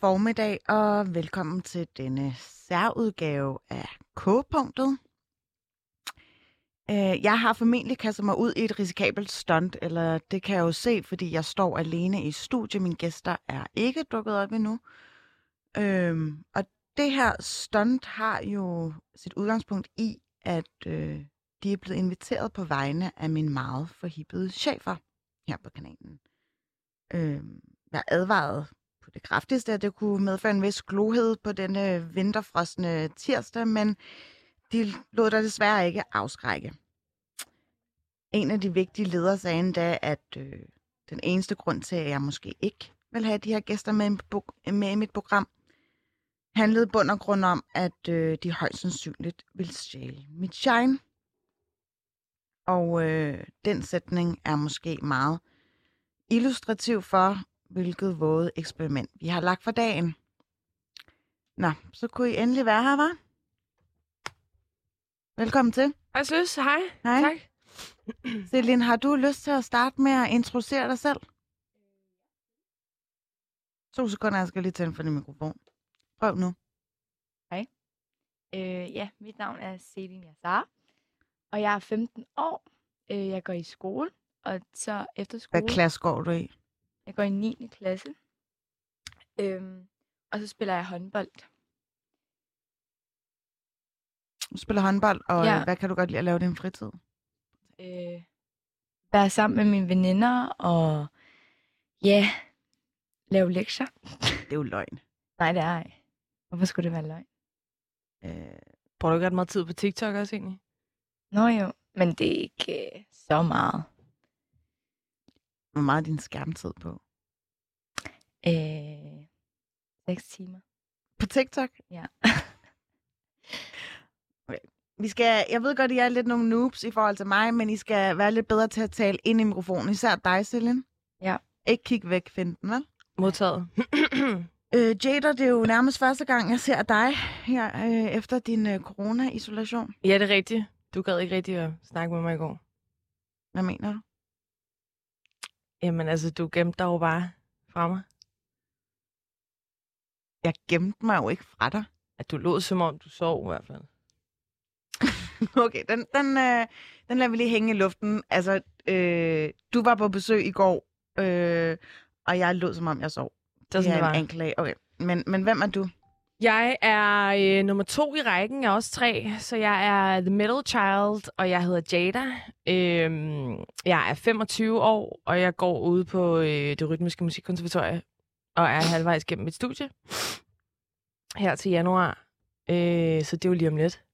God formiddag og velkommen til denne særudgave af K-punktet. Øh, jeg har formentlig kastet mig ud i et risikabelt stunt, eller det kan jeg jo se, fordi jeg står alene i studiet. Mine gæster er ikke dukket op endnu. Øhm, og det her stunt har jo sit udgangspunkt i, at øh, de er blevet inviteret på vegne af min meget forhippede chefer her på kanalen. Øhm, jeg advarede på det kraftigste, at det kunne medføre en vis glohed på denne vinterfrostende tirsdag, men de lod der desværre ikke afskrække. En af de vigtige ledere sagde endda, at øh, den eneste grund til, at jeg måske ikke vil have de her gæster med, i mit med i mit program, handlede bund og grund om, at øh, de højst sandsynligt ville stjæle mit shine. Og øh, den sætning er måske meget illustrativ for, hvilket våde eksperiment vi har lagt for dagen. Nå, så kunne I endelig være her, var? Velkommen til. Hej, Søs. Hej. Hej. Tak. Celine, har du lyst til at starte med at introducere dig selv? To sekunder, jeg skal lige tænde for din mikrofon. Prøv nu. Øh, ja, mit navn er Selin Yassar, og jeg er 15 år. Øh, jeg går i skole, og så efter skole... Hvad klasse går du i? Jeg går i 9. klasse. Øhm, og så spiller jeg håndbold. Du spiller håndbold, og ja. Ja. hvad kan du godt lide at lave i din fritid? Øh, være sammen med mine veninder, og ja, lave lektier. Det er jo løgn. Nej, det er ej. Hvorfor skulle det være løgn? Øh, Bruger du ikke ret meget tid på TikTok også egentlig? Nå jo, men det er ikke øh, så meget. Hvor meget er din skærmtid på? Øh, 6 timer. På TikTok? Ja. Vi skal, jeg ved godt, at I er lidt nogle noobs i forhold til mig, men I skal være lidt bedre til at tale ind i mikrofonen. Især dig, Celine. Ja. Ikke kig væk, find den, vel? Modtaget. Øh, Jader, det er jo nærmest første gang, jeg ser dig her øh, efter din øh, corona-isolation. ja, det er rigtigt. Du gad ikke rigtig at snakke med mig i går. Hvad mener du? Jamen altså, du gemte dig jo bare fra mig. Jeg gemte mig jo ikke fra dig. At du lå som om, du sov i hvert fald. Okay, den, den, øh, den lader vi lige hænge i luften. Altså, øh, du var på besøg i går, øh, og jeg lød, som om jeg sov. Det var sådan, det er var. en anklage. Okay, men, men hvem er du? Jeg er øh, nummer to i rækken. Er også tre, så jeg er the middle child, og jeg hedder Jada. Øhm, jeg er 25 år, og jeg går ude på øh, det rytmiske musikkonservatorie, og er halvvejs gennem mit studie her til januar. Øh, så det er jo lige om lidt.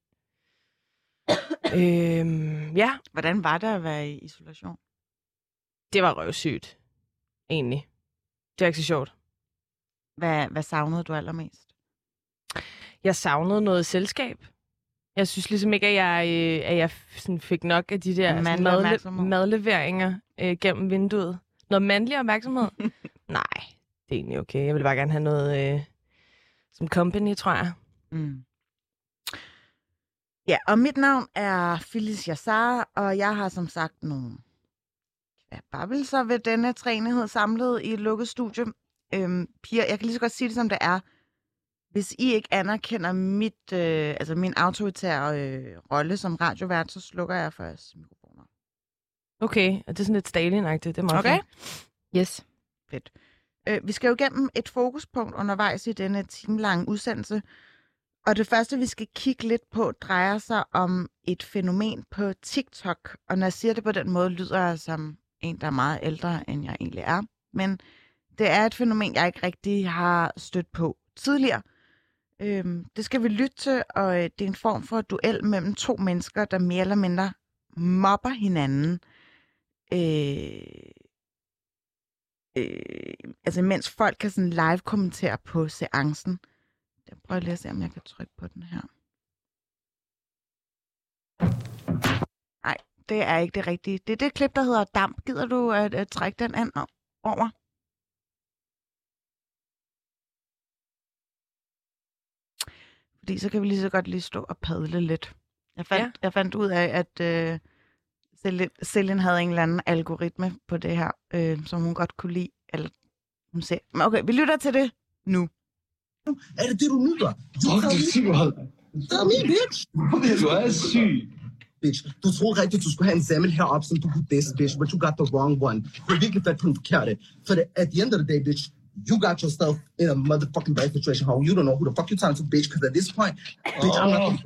øhm, ja, Hvordan var det at være i isolation? det var røvsygt, egentlig. Det var ikke så sjovt. Hvad, hvad savnede du allermest? Jeg savnede noget selskab. Jeg synes ligesom ikke, at jeg, øh, at jeg sådan fik nok af de der sådan madle- madleveringer øh, gennem vinduet. Noget mandlig opmærksomhed? Nej, det er egentlig okay. Jeg vil bare gerne have noget øh, som company, tror jeg. Mm. Ja, og mit navn er Phyllis Yassar, og jeg har som sagt nogle ja, babbelser ved denne træenighed samlet i et lukket studie. Øhm, piger, jeg kan lige så godt sige det, som det er. Hvis I ikke anerkender mit, øh, altså min autoritære øh, rolle som radiovært, så slukker jeg for jeres mikrofoner. Okay, og det er sådan lidt Stalin-agtigt. Det er meget Okay? fint. Yes. Fedt. Øh, vi skal jo igennem et fokuspunkt undervejs i denne timelange udsendelse. Og det første, vi skal kigge lidt på, drejer sig om et fænomen på TikTok. Og når jeg siger det på den måde, lyder jeg som en, der er meget ældre, end jeg egentlig er. Men det er et fænomen, jeg ikke rigtig har stødt på tidligere. Øhm, det skal vi lytte til, og øh, det er en form for duel mellem to mennesker, der mere eller mindre mobber hinanden. Øh, øh, altså mens folk kan sådan live kommentere på seancen. Jeg prøver lige at se, om jeg kan trykke på den her. Nej, det er ikke det rigtige. Det er det klip, der hedder Damp. Gider du at, at trække den an over? Fordi så kan vi lige så godt lige stå og padle lidt. Jeg fandt, ja. jeg fandt ud af, at øh, Celine, Celine havde en eller anden algoritme på det her, øh, som hun godt kunne lide. Eller hun ser. Men okay, vi lytter til det nu. Er det det, du nyder? Du er syg, hold. Tell me, bitch. Du er syg. Bitch, du troede rigtigt, du skulle have en zemmel heroppe, som du kunne diss, bitch, but you got the wrong one. Du er virkelig fat på den forkerte. For det, at the end of the day, bitch, you got yourself in a motherfucking bad situation, how you don't know who the fuck you talking to, bitch, because at this point, bitch, I'm not...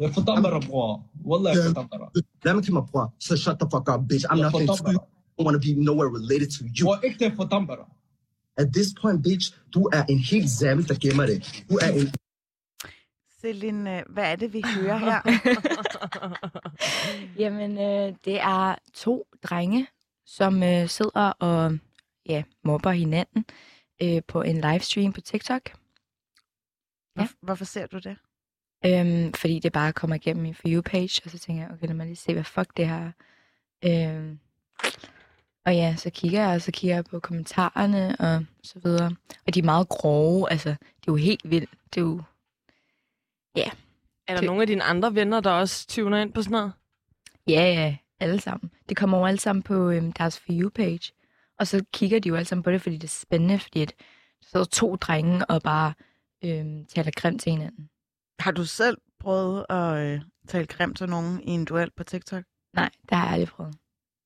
Dig. Lad mig til mig, bror. So shut the fuck up, bitch. I'm dig. I don't want to be nowhere related to you. At this point, bitch, du er en helt zemmel, der gemmer det. Du er en Celine, øh, hvad er det, vi hører her? Jamen, øh, det er to drenge, som øh, sidder og ja, mobber hinanden øh, på en livestream på TikTok. Hvor, hvorfor ser du det? Øhm, fordi det bare kommer igennem min For You-page, og så tænker jeg, okay, lad mig lige se, hvad fuck det her er. Øhm, og ja, så kigger jeg, og så kigger jeg på kommentarerne og så videre. Og de er meget grove, altså, det er jo helt vildt. Det er jo, Er der Det- nogle af dine andre venner, der også tuner ind på sådan noget? ja, ja, alle sammen. Det kommer jo alle sammen på øhm, deres For You-page. Og så kigger de jo alle sammen på det, fordi det er spændende, fordi at der sidder to drenge og bare øhm, taler grimt til hinanden. Har du selv prøvet at øh, tale grimt til nogen i en duel på TikTok? Nej, det har jeg aldrig prøvet.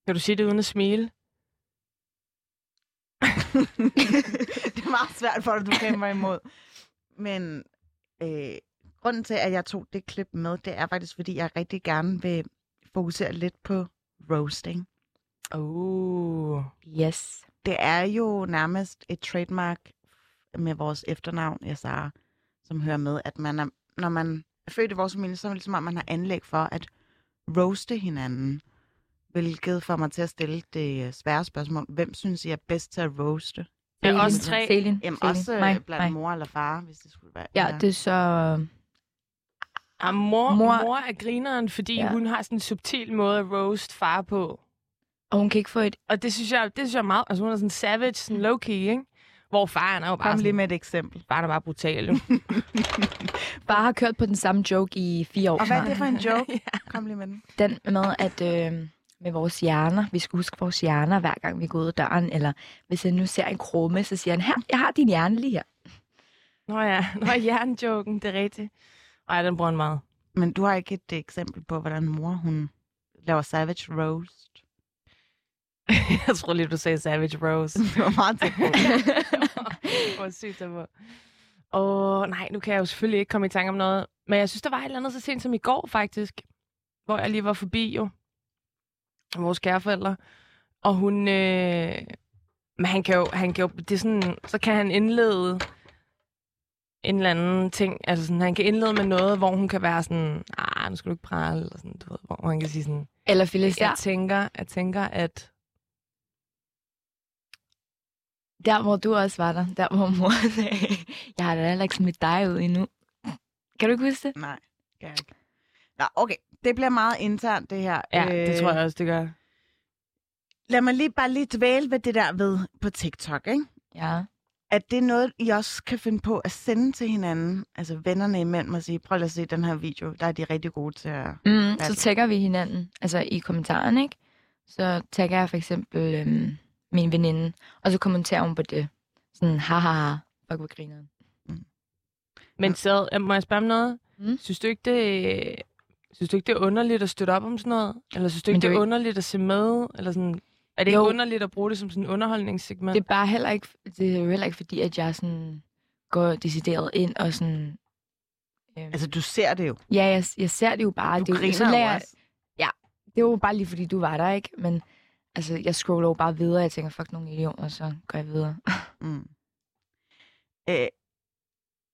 Kan du sige det uden at smile? det er meget svært for dig, du kæmper imod. Men øh, grunden til, at jeg tog det klip med, det er faktisk, fordi jeg rigtig gerne vil fokusere lidt på roasting. Oh. Yes. Det er jo nærmest et trademark med vores efternavn, Yasara, som hører med, at man er, når man er født i vores familie, så er det ligesom om, man har anlæg for at roaste hinanden. Hvilket får mig til at stille det øh, svære spørgsmål. Hvem synes I er bedst til at roaste? Ja, Selin. os tre. Selin. Jamen Selin. også mig, mig, blandt mig. mor eller far, hvis det skulle være. Ja, det er så... Ah, mor, Mor- mor... er grineren, fordi Ja. ja. hun har sådan en subtil måde at roast far på. Og hun kan ikke få et... Og det synes jeg, det synes jeg meget... Altså hun er sådan savage, sådan low-key, ikke? Hvor faren er jo bare Kom lige sådan, med et eksempel. faren er bare brutal, jo. Bare har kørt på den samme joke i fire år. Og hvad er det for en joke? ja. Kom lige med den. Den med, at øh, med vores hjerner, vi skal huske vores hjerner, hver gang vi går ud af døren, eller hvis jeg nu ser en krumme, så siger han, her, jeg har din hjerne lige her. Nå ja, nå jernjoken, det er rigtigt. Ej, den bruger han meget. Men du har ikke et eksempel på, hvordan mor hun laver savage roast? jeg tror lige, du sagde Savage Rose. Det var meget tæt på. Hvor sygt det var. Åh, nej, nu kan jeg jo selvfølgelig ikke komme i tanke om noget. Men jeg synes, der var et eller andet så sent som i går, faktisk. Hvor jeg lige var forbi jo. Vores kæreforældre. Og hun... Øh... Men han kan jo... Han kan jo det er sådan, så kan han indlede en eller anden ting. Altså sådan, han kan indlede med noget, hvor hun kan være sådan... Ah, nu skal du ikke prale. Eller sådan, du ved, hvor han kan sige sådan... Eller Phyllis, Jeg tænker, jeg tænker, at... der hvor du også var der, der hvor mor sagde, jeg har da heller ikke smidt dig ud endnu. Kan du ikke huske det? Nej, kan jeg ikke. Nå, okay. Det bliver meget internt, det her. Ja, øh... det tror jeg også, det gør. Lad mig lige bare lige dvæle ved det der ved på TikTok, ikke? Ja. At det er noget, I også kan finde på at sende til hinanden, altså vennerne imellem og sige, prøv lige at se den her video, der er de rigtig gode til at... Mm, så tagger vi hinanden, altså i kommentaren, ikke? Så tagger jeg for eksempel øhm, min veninde, og så kommenterer hun på det. Sådan, haha, fuck hvor grineren. Men så, øh, må jeg spørge om noget? Mm. Synes du ikke, det, synes du ikke, det er underligt at støtte op om sådan noget? Eller synes du Men ikke, det er det er ikke- underligt at se med? Eller sådan, er det ikke Jo. underligt at bruge det som sådan en underholdningssegment? Det er bare heller ikke, det er jo heller ikke fordi, at jeg sådan går decideret ind og sådan... Øhm, Altså, du ser det jo. ja, jeg, jeg ser det jo bare. Du det, er jo- griner så lader jeg- også. det var jo bare lige fordi, du var der, ikke? Men altså, jeg scroller jo bare videre, jeg tænker, fuck nogle idioter, og så går jeg videre. Mm. Øh,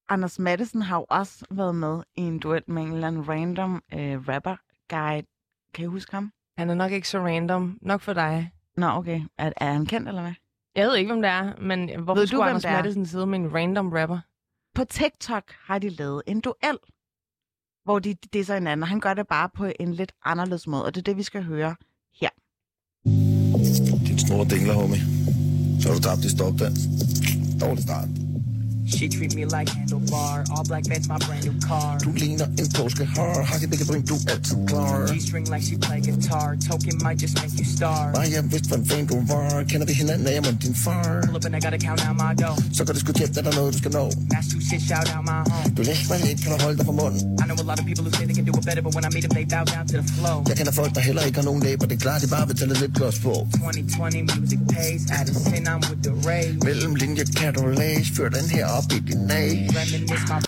Anders Madsen har jo også været med i en duel med en eller anden random øh, rapper guide. Kan I huske ham? Han er nok ikke så random. Nok for dig. Nå, okay. Er, er han kendt, eller hvad? Jeg ved ikke, hvem det er, men hvorfor Ved du, skulle hvem Anders er? Madsen sidde med en random rapper? På TikTok har de lavet en duel, hvor de disser hinanden, og han gør det bare på en lidt anderledes måde, og det er det, vi skal høre her. Store dingler, homie. Så har du tabt i stopdans. Dårlig start. She treat me like handlebar. All black Benz, my brand new car. Du ligner en påskehar, har i begge ben, du er altid klar. G-string like she play guitar. Token might just make you star. Bare jeg vidste, hvor fan du var. Kender vi hinanden, er jeg mod din far. Pull up and I gotta count out my dough. Så går det sgu kæft, er der noget, du skal nå. That's two shit, shout out my home. Du lægger mig lidt, kan du holde dig for munden. I know a lot of people who say they can do it better, but when I meet them, they bow down to the flow. Jeg kender folk, der heller ikke har nogen læber. Det er klart, de bare vil tælle lidt klods på. 2020 music pays. Out of 10, I'm with the rage. Mellem linjer kan du læse. Før den her op i nag. Reminisce my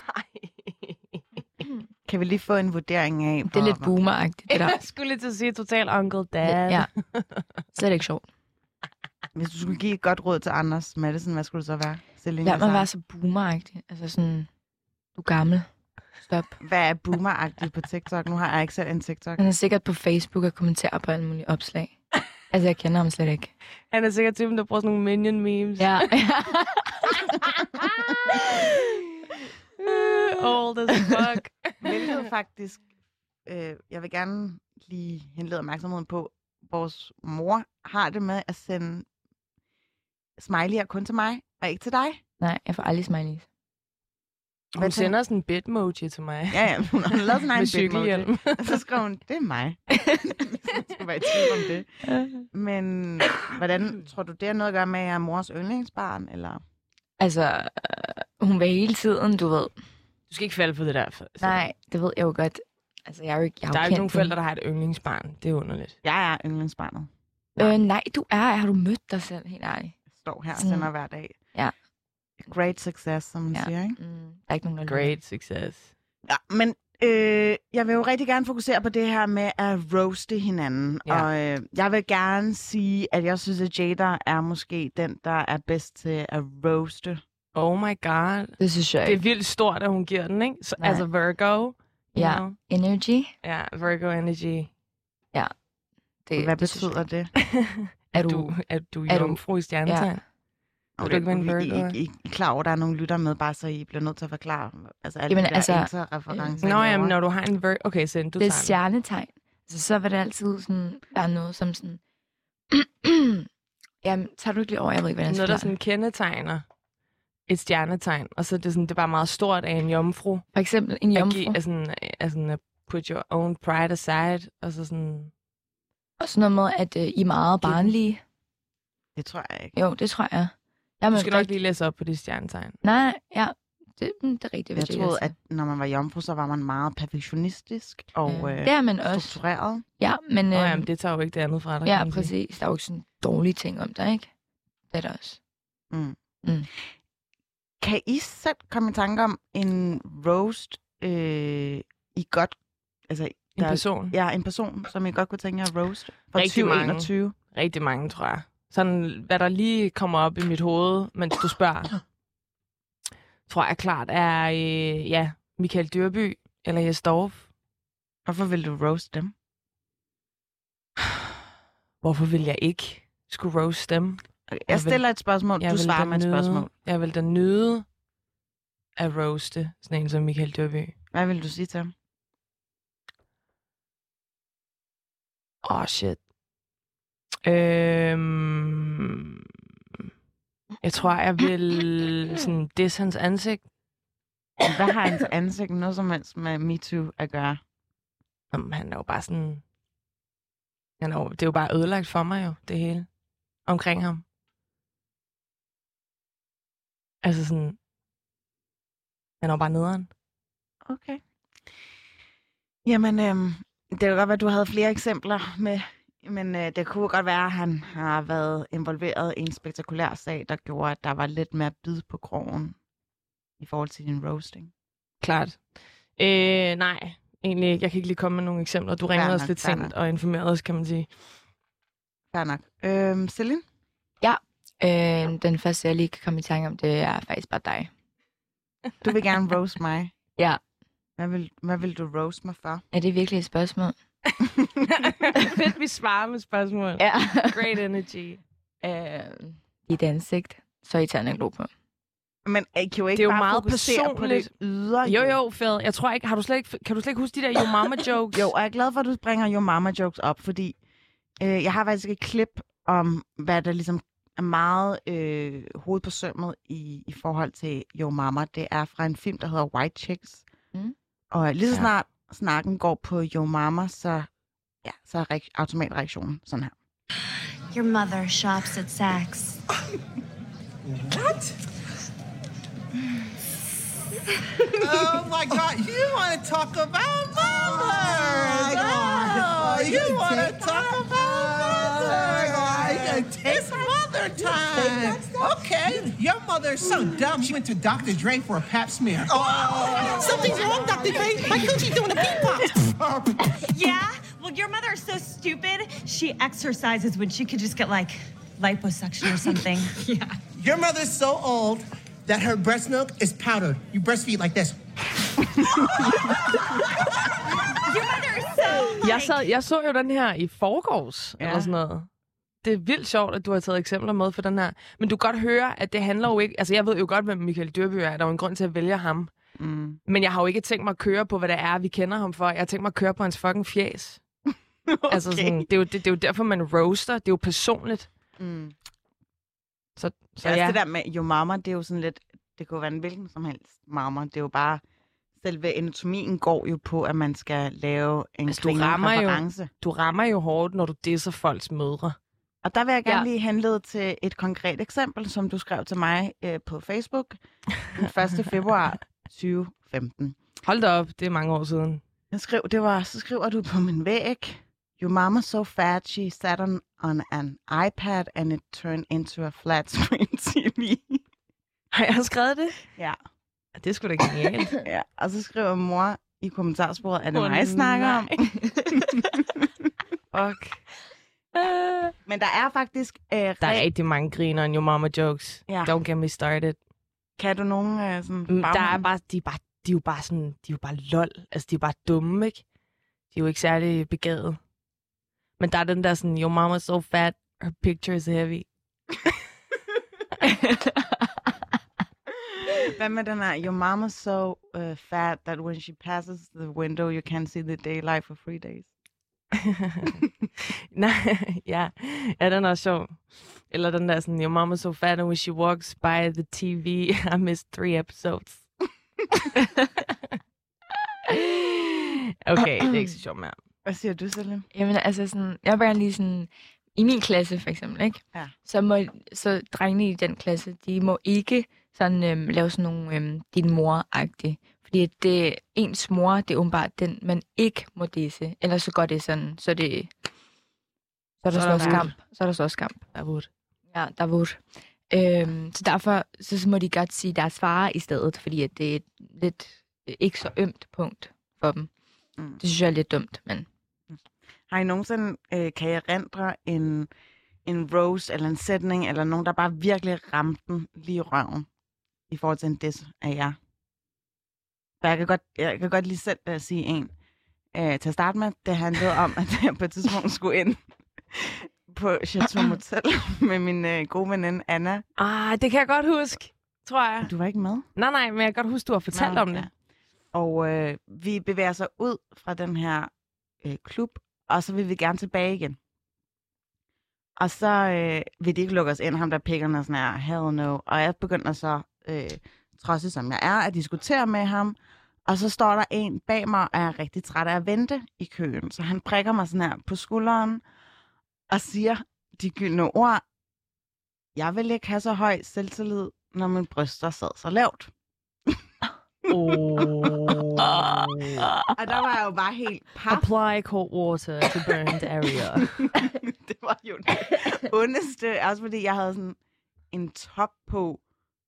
Kan vi lige få en vurdering af, Det er lidt boomeragtigt, det der. Jeg skulle lige til at sige total Uncle Dad. Ja. Er det ikke sjovt. Hvis du skulle give et godt råd til Anders Madsen, hvad skulle det så være? Celine Lad mig være så boomeragtig. Altså sådan, du er gammel. Stop. Hvad er boomeragtigt på TikTok? Nu har jeg ikke selv en TikTok. Han er sikkert på Facebook og kommenterer på alle mulige opslag. Altså, jeg kender ham slet ikke. Han er sikkert typen, der bruger sådan nogle minion memes. Ja. Old as fuck. Hvilket faktisk, øh, jeg vil gerne lige henlede opmærksomheden på, vores mor har det med at sende smiley'er kun til mig, og ikke til dig. Nej, jeg får aldrig smileys. Hun Hvad sender sådan en bitmoji til mig. Ja, ja, hun har lavet sådan en Med bitmoji. cykelhjelm. Og så skrev hun, det er mig. jeg skulle være i tvivl om det. Men hvordan tror du, det har noget at gøre med, at jeg er mors yndlingsbarn? Eller? Altså, øh, hun vil hele tiden, du ved. Du skal ikke falde for det der. Så. Nej, det ved jeg jo godt. Altså, jeg er jo ikke, jeg Der er jo ikke nogen forældre, der har et yndlingsbarn. Det er underligt. Jeg er yndlingsbarnet. Øh, nej, du er. Har du mødt dig selv, helt ærligt? Jeg står her og sender hver dag. Ja. Great success, som man Ja. siger, ikke? Mm, der er ikke nogen, der Great success. Ja, men øh, jeg vil jo rigtig gerne fokusere på det her med at roaste hinanden. Ja. Og øh, jeg vil gerne sige, at jeg synes, at Jada er måske den, der er bedst til at roaste. Oh my god. Det synes jeg Det er vildt stort, at hun giver den, ikke? Så, Nej. altså Virgo. Ja. know? Energy. Ja, Virgo energy. Det, Hvad det betyder det? Er du... Er du er du- jomfru i stjernetegn? Og I, Virgo er? I, I, I klar over, at der er nogle lytter med, bare så I bliver nødt til at forklare. Altså alle Jamen, de der altså, interreferencer. Nå, I jamen, når du har en Virgo... Okay, Sind, du det er stjernetegn. Altså, så vil det altid sådan, være noget som sådan... Jamen, tager du ikke lige over? Jeg ved ikke, hvordan jeg Noget, der sådan kendetegner et stjernetegn, og så er det, sådan, det er bare meget stort af en jomfru. For eksempel en At jomfru. give, altså, altså, at put your own pride aside, og så sådan... Og sådan noget med, at øh, I er meget barnlige. Det tror jeg ikke. Jo, det tror jeg. Jeg Du skal nok lige læse op på de stjernetegn. Nej, ja. Det, mm, det er rigtigt, Jeg det troede, er at når man var jomfru, så var man meget perfektionistisk og Ja. øh, Det er man også. struktureret. Ja, men... Øh, jamen, det tager jo ikke det andet fra dig. ja, præcis. Der er jo ikke sådan dårlige ting om dig, ikke? Det er der også. Kan I selv komme i tanke om en roast, øh, I godt... Altså, En person. Ja, en person, som I godt kunne tænke jer at roast fra Rigtig mange. 2021. Rigtig mange, tror jeg. Sådan, hvad der lige kommer op i mit hoved, mens du spørger, tror jeg klart er, øh, ja, Michael Dyrby eller Jes Dorf. Hvorfor vil du roast dem? Hvorfor vil jeg ikke skulle roast dem? Okay, Jeg Jeg vil- stiller et spørgsmål, du vil svarer med et nyde- spørgsmål. Jeg vil da nyde at roaste sådan en som Michael Dyrby. Hvad vil du sige til ham? Åh, oh, shit. Øhm, jeg tror, jeg vil sådan diss hans ansigt. Hvad har hans ansigt noget som helst med MeToo at gøre? Jamen, han er jo bare sådan... Han er jo, det er jo bare ødelagt for mig jo, det hele. Omkring ham. Altså sådan... Han er jo bare nederen. Okay. Jamen, øhm, det kan godt være, at du havde flere eksempler med, men øh, det kunne godt være, at han har været involveret i en spektakulær sag, der gjorde, at der var lidt mere bid på krogen i forhold til din roasting. Klart. Øh, nej, egentlig ikke. Jeg kan ikke lige komme med nogle eksempler. Du ringede os lidt sent og informerede os, kan man sige. Fair nok. Øhm, Celine? Øh, den første, jeg lige kan komme i tanke om, det er faktisk bare dig. Du vil gerne roast mig. Ja. Hvad vil, hvad vil du roast mig for? Er det virkelig et spørgsmål? Fedt, vi svarer med spørgsmål. Ja. Great energy. øh, dit ansigt. Så I tager en glo på. Men I kan jo ikke Det er jo bare meget fokusere på personligt. det ydre. Jo, jo, Fed. Jeg tror ikke, har du slet ikke, kan du slet ikke huske de der Yo Mama jokes? Jo, og jeg er glad for, at du bringer jo mama jokes op, fordi øh, jeg har faktisk et klip om, hvad der ligesom er meget øh, hoved på sømmet i, i forhold til Jo Mama, det er fra en film, der hedder White Chicks. Mm. Og lige så Ja. snart snakken går på Jo Mama, så, ja, så er reak- automatreaktionen sådan her. Your mother shops at Saks. What? oh my God! You want to talk about mothers? Oh, you want to talk about mothers? It's mother time. Okay, your mother's so dumb. She went to Dr. Dre for a pap smear. Oh, something's wrong, Dr. Dre. My coochie's doing a pee pop. Yeah? Well, your mother is so stupid. She exercises when she could just get like liposuction or something. yeah. Your mother's so old that her breast milk is powdered. You breastfeed like this. Your mother is so like... Jeg, sad, jeg så jo den her i forgårs, ja. Ja. eller sådan noget. Det er vildt sjovt, at du har taget eksempler med for den her. Men du kan godt høre, at det handler jo ikke... Altså, jeg ved jo godt, hvem Michael Dyrby er. Der er jo en grund til at vælge ham. Mm. Men jeg har jo ikke tænkt mig at køre på, hvad det er, vi kender ham for. Jeg har tænkt mig at køre på hans fucking fjes. Okay. Altså, sådan, det, er jo, det, det er jo derfor, man roaster. Det er jo personligt. Mm. Så, så ja. ja. det der med Jo Mama, det er jo sådan lidt, det kunne være en hvilken som helst mamma. Det er jo bare, selve anatomien går jo på, at man skal lave en Altså, du rammer jo-. Du rammer jo hårdt, når du disser folks mødre. Og der vil jeg gerne Ja. lige henlede til et konkret eksempel, som du skrev til mig øh, på Facebook den 1. februar 2015. Hold da op, det er mange år siden. Jeg skrev, det var, så skriver du på min væg, Your mama so fat, she sat on, on an iPad, and it turned into a flat screen TV. Har jeg skrevet det? ja. Det er sgu da genialt. ja. Og så skriver mor i kommentarsporet, er det Åh, mig, snakker om? Fuck. Men der er faktisk... Øh, Der er rigtig mange griner your mama jokes. Ja. Don't get me started. Kan du nogen øh, sådan... Mm, Der er bare, de er bare, de er jo bare sådan, de er jo bare lol. Altså, de er bare dumme, ikke? De er jo ikke særlig begavet. Men der er den der sådan, your mama so fat, her picture is heavy. Hvad med den her? Your mama's so uh, fat that when she passes the window, you can't see the daylight for three days. Nej, ja. ja, den er også sjov. Eller den der sådan, your mama so fat, and when she walks by the TV, I missed three episodes. okay, det er ikke så sjovt mere. Hvad siger du, Selim? Jamen, altså sådan, jeg var lige sådan, i min klasse for eksempel, ikke? Ja. Så må, så drengene i den klasse, de må ikke sådan øhm, lave sådan nogle øhm, din mor-agtige. Fordi det, ens mor, det er åbenbart den, man ikke må disse. Ellers så går det sådan, så det, så er der Så så, der så vurt. skam. Så er der så skam. Der er. Ja, der er vurt. Øhm, så derfor så, så må de godt sige deres far i stedet, fordi at det er et lidt øh, ikke så ømt punkt for dem. Mm. Det synes jeg er lidt dumt, men Har I nogensinde, øh, kan jeg rendre en, en rose eller en sætning, eller nogen, der bare virkelig ramte den lige i røven, i forhold til en diss af jer? For jeg kan godt, jeg kan godt lige selv uh, sige en. Uh, til at starte med, det handlede om, at jeg på et tidspunkt skulle ind på Chateau Motel med min uh, gode veninde Anna. Ah, det kan jeg godt huske, tror jeg. Du var ikke med? Nej, nej, men jeg kan godt huske, du har fortalt Nå, om det. ja. Og øh, vi bevæger sig ud fra den her øh, klub, og så vil vi gerne tilbage igen. Og så øh, vil de ikke lukke os ind, ham der pikkerne sådan her, hell no. Og jeg begynder så, øh, trods som jeg er, at diskutere med ham. Og så står der en bag mig, og jeg er rigtig træt af at vente i køen. Så han prikker mig sådan her på skulderen, og siger de gyldne ord, jeg vil ikke have så høj selvtillid, når min bryster sad så lavt. Og der var jeg jo bare helt paf. Apply cold water to burned area. det var jo det ondeste. Også fordi jeg havde sådan en top på,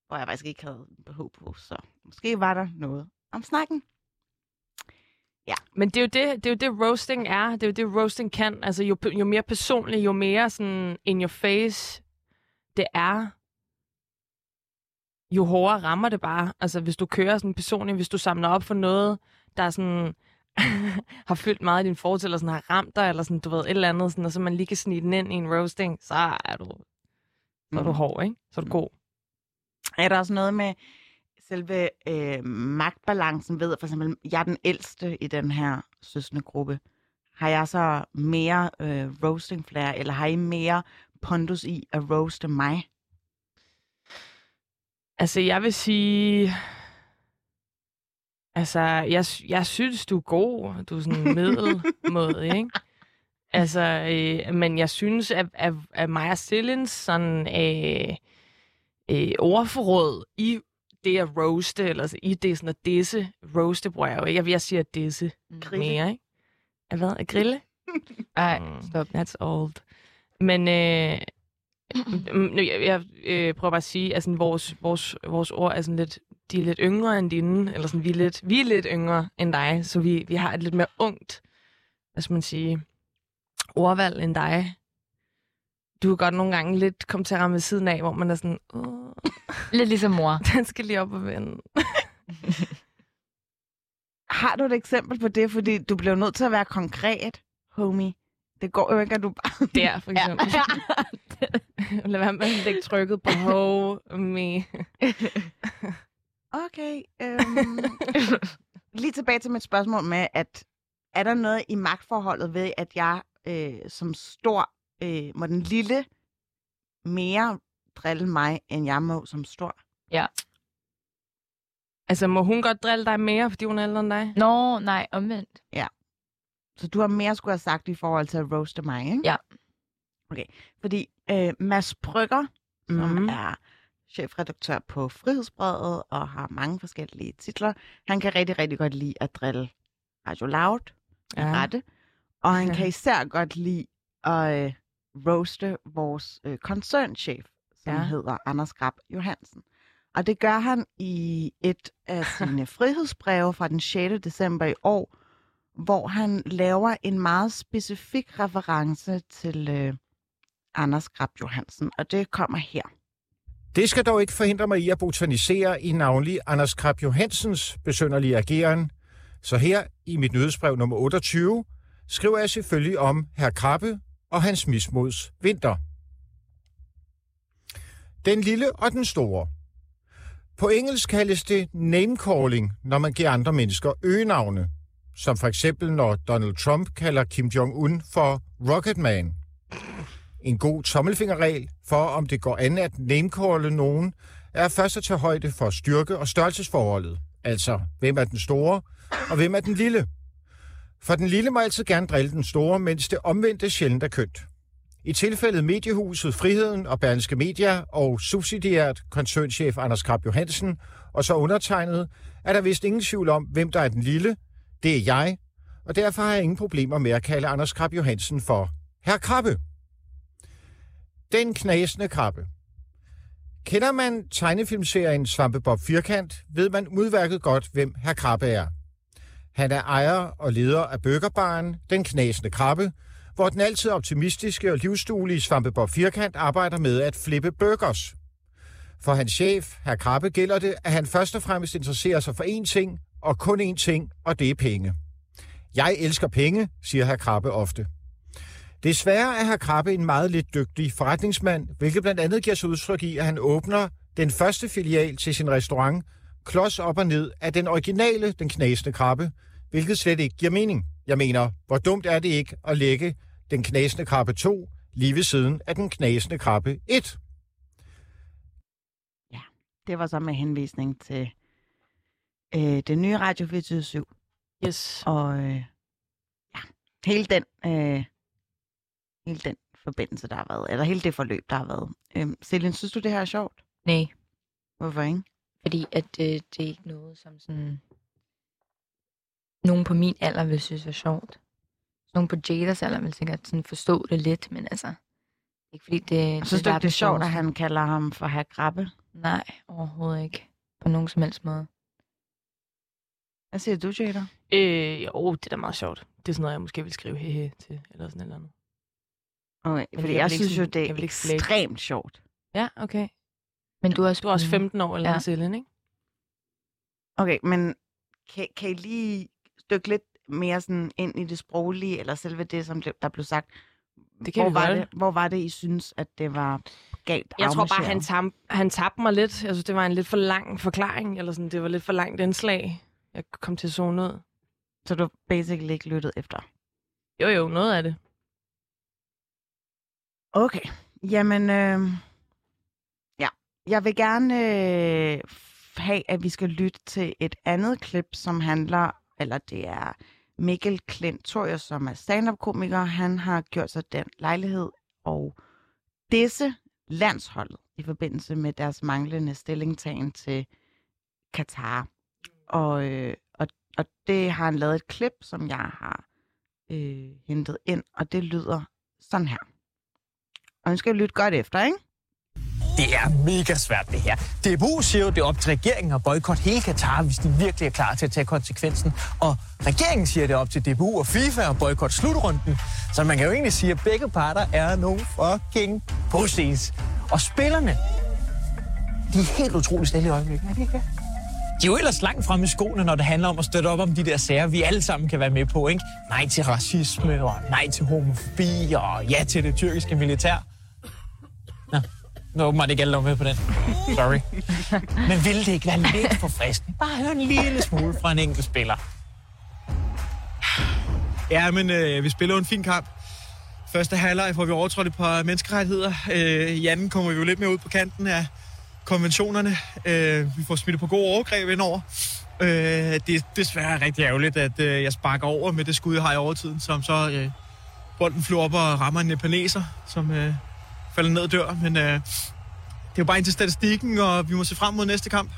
hvor jeg faktisk ikke havde BH på. Så måske var der noget om snakken. Men det er, jo det, det er jo det, roasting er. Det er jo det, roasting kan. Altså, jo, jo mere personligt, jo mere sådan in your face det er, jo hårdere rammer det bare. Altså, hvis du kører sådan personligt, hvis du samler op for noget, der sådan har fyldt meget i din fortid, eller sådan har ramt dig, eller sådan, du ved, et eller andet, sådan, og så man lige kan snige den ind i en roasting, så er du, så er du Mm. hård, ikke? Så er du god. Er der også noget med selve øh, magtbalancen ved, for eksempel, jeg er den ældste i den her søskende gruppe. Har jeg så mere øh, roasting flair, eller har I mere pondus i at roaste mig? Altså, jeg vil sige... Altså, jeg, jeg synes, du er god. Du er sådan middelmåde, ikke? Altså, øh, men jeg synes, at, at, at Maja Stillins sådan, øh, øh, ordforråd i det at roaste, eller altså, i det sådan at disse, roaste bruger jeg jo ikke. Jeg, jeg siger disse Grille. mere, ikke? At hvad? At grille? Ej, Mm, stop. That's old. Men øh, mm, nu, jeg, jeg øh, prøver bare at sige, at sådan, vores, vores, vores ord er sådan lidt, de er lidt yngre end dine, eller sådan, vi, er lidt, vi er lidt yngre end dig, så vi, vi har et lidt mere ungt, hvad skal man sige, ordvalg end dig. Du kan godt nogle gange lidt komme til at ramme siden af, hvor man er sådan, Åh, Lidt ligesom mor. den skal lige op og vende. Har du et eksempel på det? Fordi du bliver nødt til at være konkret, homie. Det går jo ikke, at du bare... Der, for eksempel. Lad være med at lægge trykket på ho, me. Okay. Øhm, lige tilbage til mit spørgsmål med, at er der noget i magtforholdet ved, at jeg øh, som stor øh, må den lille mere drille mig, end jeg må som stor? Altså, må hun godt drille dig mere, fordi hun er ældre end dig? Nå, nej, omvendt. Så du har mere skulle have sagt i forhold til at roaste mig, ikke? Ja. Okay, fordi øh, Mads Brygger, som Mhm. er chefredaktør på Frihedsbrevet og har mange forskellige titler, han kan rigtig, rigtig godt lide at drille Radio Loud ja. Ja. rette, og han Ja. kan især godt lide at øh, roaste vores øh, koncernchef, som ja. Hedder Anders Grab Johansen. Og det gør han i et af sine frihedsbreve fra den 6. december i år, hvor han laver en meget specifik reference til øh, Anders Grab Johansen, og det kommer her. Det skal dog ikke forhindre mig i at botanisere i navnlig Anders Krab Johansens besønderlige ageren. Så her i mit nyhedsbrev nummer 28 skriver jeg selvfølgelig om herr Krabbe og hans mismods vinter. Den lille og den store. På engelsk kaldes det name-calling, når man giver andre mennesker øgenavne. Som for eksempel når Donald Trump kalder Kim Jong-un for Rocketman. En god tommelfingerregel for, om det går an at namecalle nogen, er først at tage højde for styrke- og størrelsesforholdet. Altså, hvem er den store, og hvem er den lille? For den lille må altid gerne drille den store, mens det omvendte sjældent er kønt. I tilfældet Mediehuset Friheden og Berlingske Media og subsidiært koncernchef Anders Krab Johansen og så undertegnet, er der vist ingen tvivl om, hvem der er den lille. Det er jeg, og derfor har jeg ingen problemer med at kalde Anders Krab Johansen for Herr Krabbe. Den knasende krabbe. Kender man tegnefilmserien Svampebob Firkant, ved man udværket godt, hvem herr Krabbe er. Han er ejer og leder af burgerbaren Den Knasende Krabbe, hvor den altid optimistiske og livsduelige Svampebob Firkant arbejder med at flippe burgers. For hans chef, herr Krabbe, gælder det, at han først og fremmest interesserer sig for én ting, og kun én ting, og det er penge. Jeg elsker penge, siger herr Krabbe ofte. Desværre er herr Krabbe en meget lidt dygtig forretningsmand, hvilket blandt andet giver sig udtryk i, at han åbner den første filial til sin restaurant, klods op og ned af den originale, den knasende krabbe, hvilket slet ikke giver mening. Jeg mener, hvor dumt er det ikke at lægge den knasende krabbe 2 lige ved siden af den knasende krabbe 1? Det var så med henvisning til øh, det nye Radio 24 Yes. og øh, ja, hele den, øh, hele den forbindelse, der har været, eller hele det forløb, der har været. Øh, Celine, synes du, det her er sjovt? Nej, Hvorfor ikke? Fordi at øh, det er ikke noget, som sådan... Nogen på min alder vil synes er sjovt. Nogen på Jadas alder vil sikkert sådan forstå det lidt, men altså... Ikke fordi det... Synes du ikke, det er sjovt, at han kalder ham for herr Krabbe? sjoveste. Nej, overhovedet ikke. På nogen som helst måde. Hvad siger du, Jada? Øh, jo, det er da meget sjovt. Det er sådan noget, jeg måske vil skrive hehe til, eller sådan et eller andet. Okay, fordi jeg jeg, synes jo, det jeg er ekstremt sjovt. Ja, okay. Men du er også, Du er også 15 år eller Ja. Cellen, ikke? Okay, men kan, kan I lige stykke lidt mere sådan ind i det sproglige, eller selve det, som det, der blev sagt? Det kan hvor, vi var det, hvor var det, I synes, at det var galt Jeg tror bare, han, tam, han tabte mig lidt. Jeg synes, det var en lidt for lang forklaring, eller sådan, det var lidt for langt indslag. Jeg kom til at zone ud. Så du basically ikke lyttede efter? Jo, jo, noget af det. Okay. Jamen, øh. Jeg vil gerne øh, have, at vi skal lytte til et andet klip, som handler, eller det er Mikkel Klint som er stand-up-komiker. Han har gjort sig den lejlighed og disse landsholdet i forbindelse med deres manglende stillingtagen til Katar. Og, øh, og, og det har han lavet et klip, som jeg har øh, hentet ind, og det lyder sådan her. Og nu skal vi lytte godt efter, ikke? Det er mega svært, det her. DBU siger jo, det er op til regeringen at boykotte hele Katar, hvis de virkelig er klar til at tage konsekvensen. Og regeringen siger, det er op til DBU og FIFA at boykotte slutrunden. Så man kan jo egentlig sige, at begge parter er nogle fucking pussies. Og spillerne, de er helt utroligt stille i øjeblikket. Er de ikke det? De er jo ellers langt fremme i skoene, når det handler om at støtte op om de der sager, vi alle sammen kan være med på, ikke? Nej til racisme, og nej til homofobi, og ja til det tyrkiske militær. Nu er åbenbart ikke alle der var med på den. Sorry. Men ville det ikke være lidt for friskende? Bare høre en lille smule fra en enkelt spiller. Ja, men øh, vi spiller en fin kamp. Første halvleg får vi overtrådt et par menneskerettigheder. Øh, I anden kommer vi jo lidt mere ud på kanten af konventionerne. Øh, vi får smidt på gode overgreb indover. Øh, det er desværre rigtig ærgerligt, at øh, jeg sparker over med det skud, jeg har i overtiden, som så øh, bolden flyver op og rammer en nepaleser, som øh, falder ned og dør. Men øh, det er jo bare ind til statistikken, og vi må se frem mod næste kamp.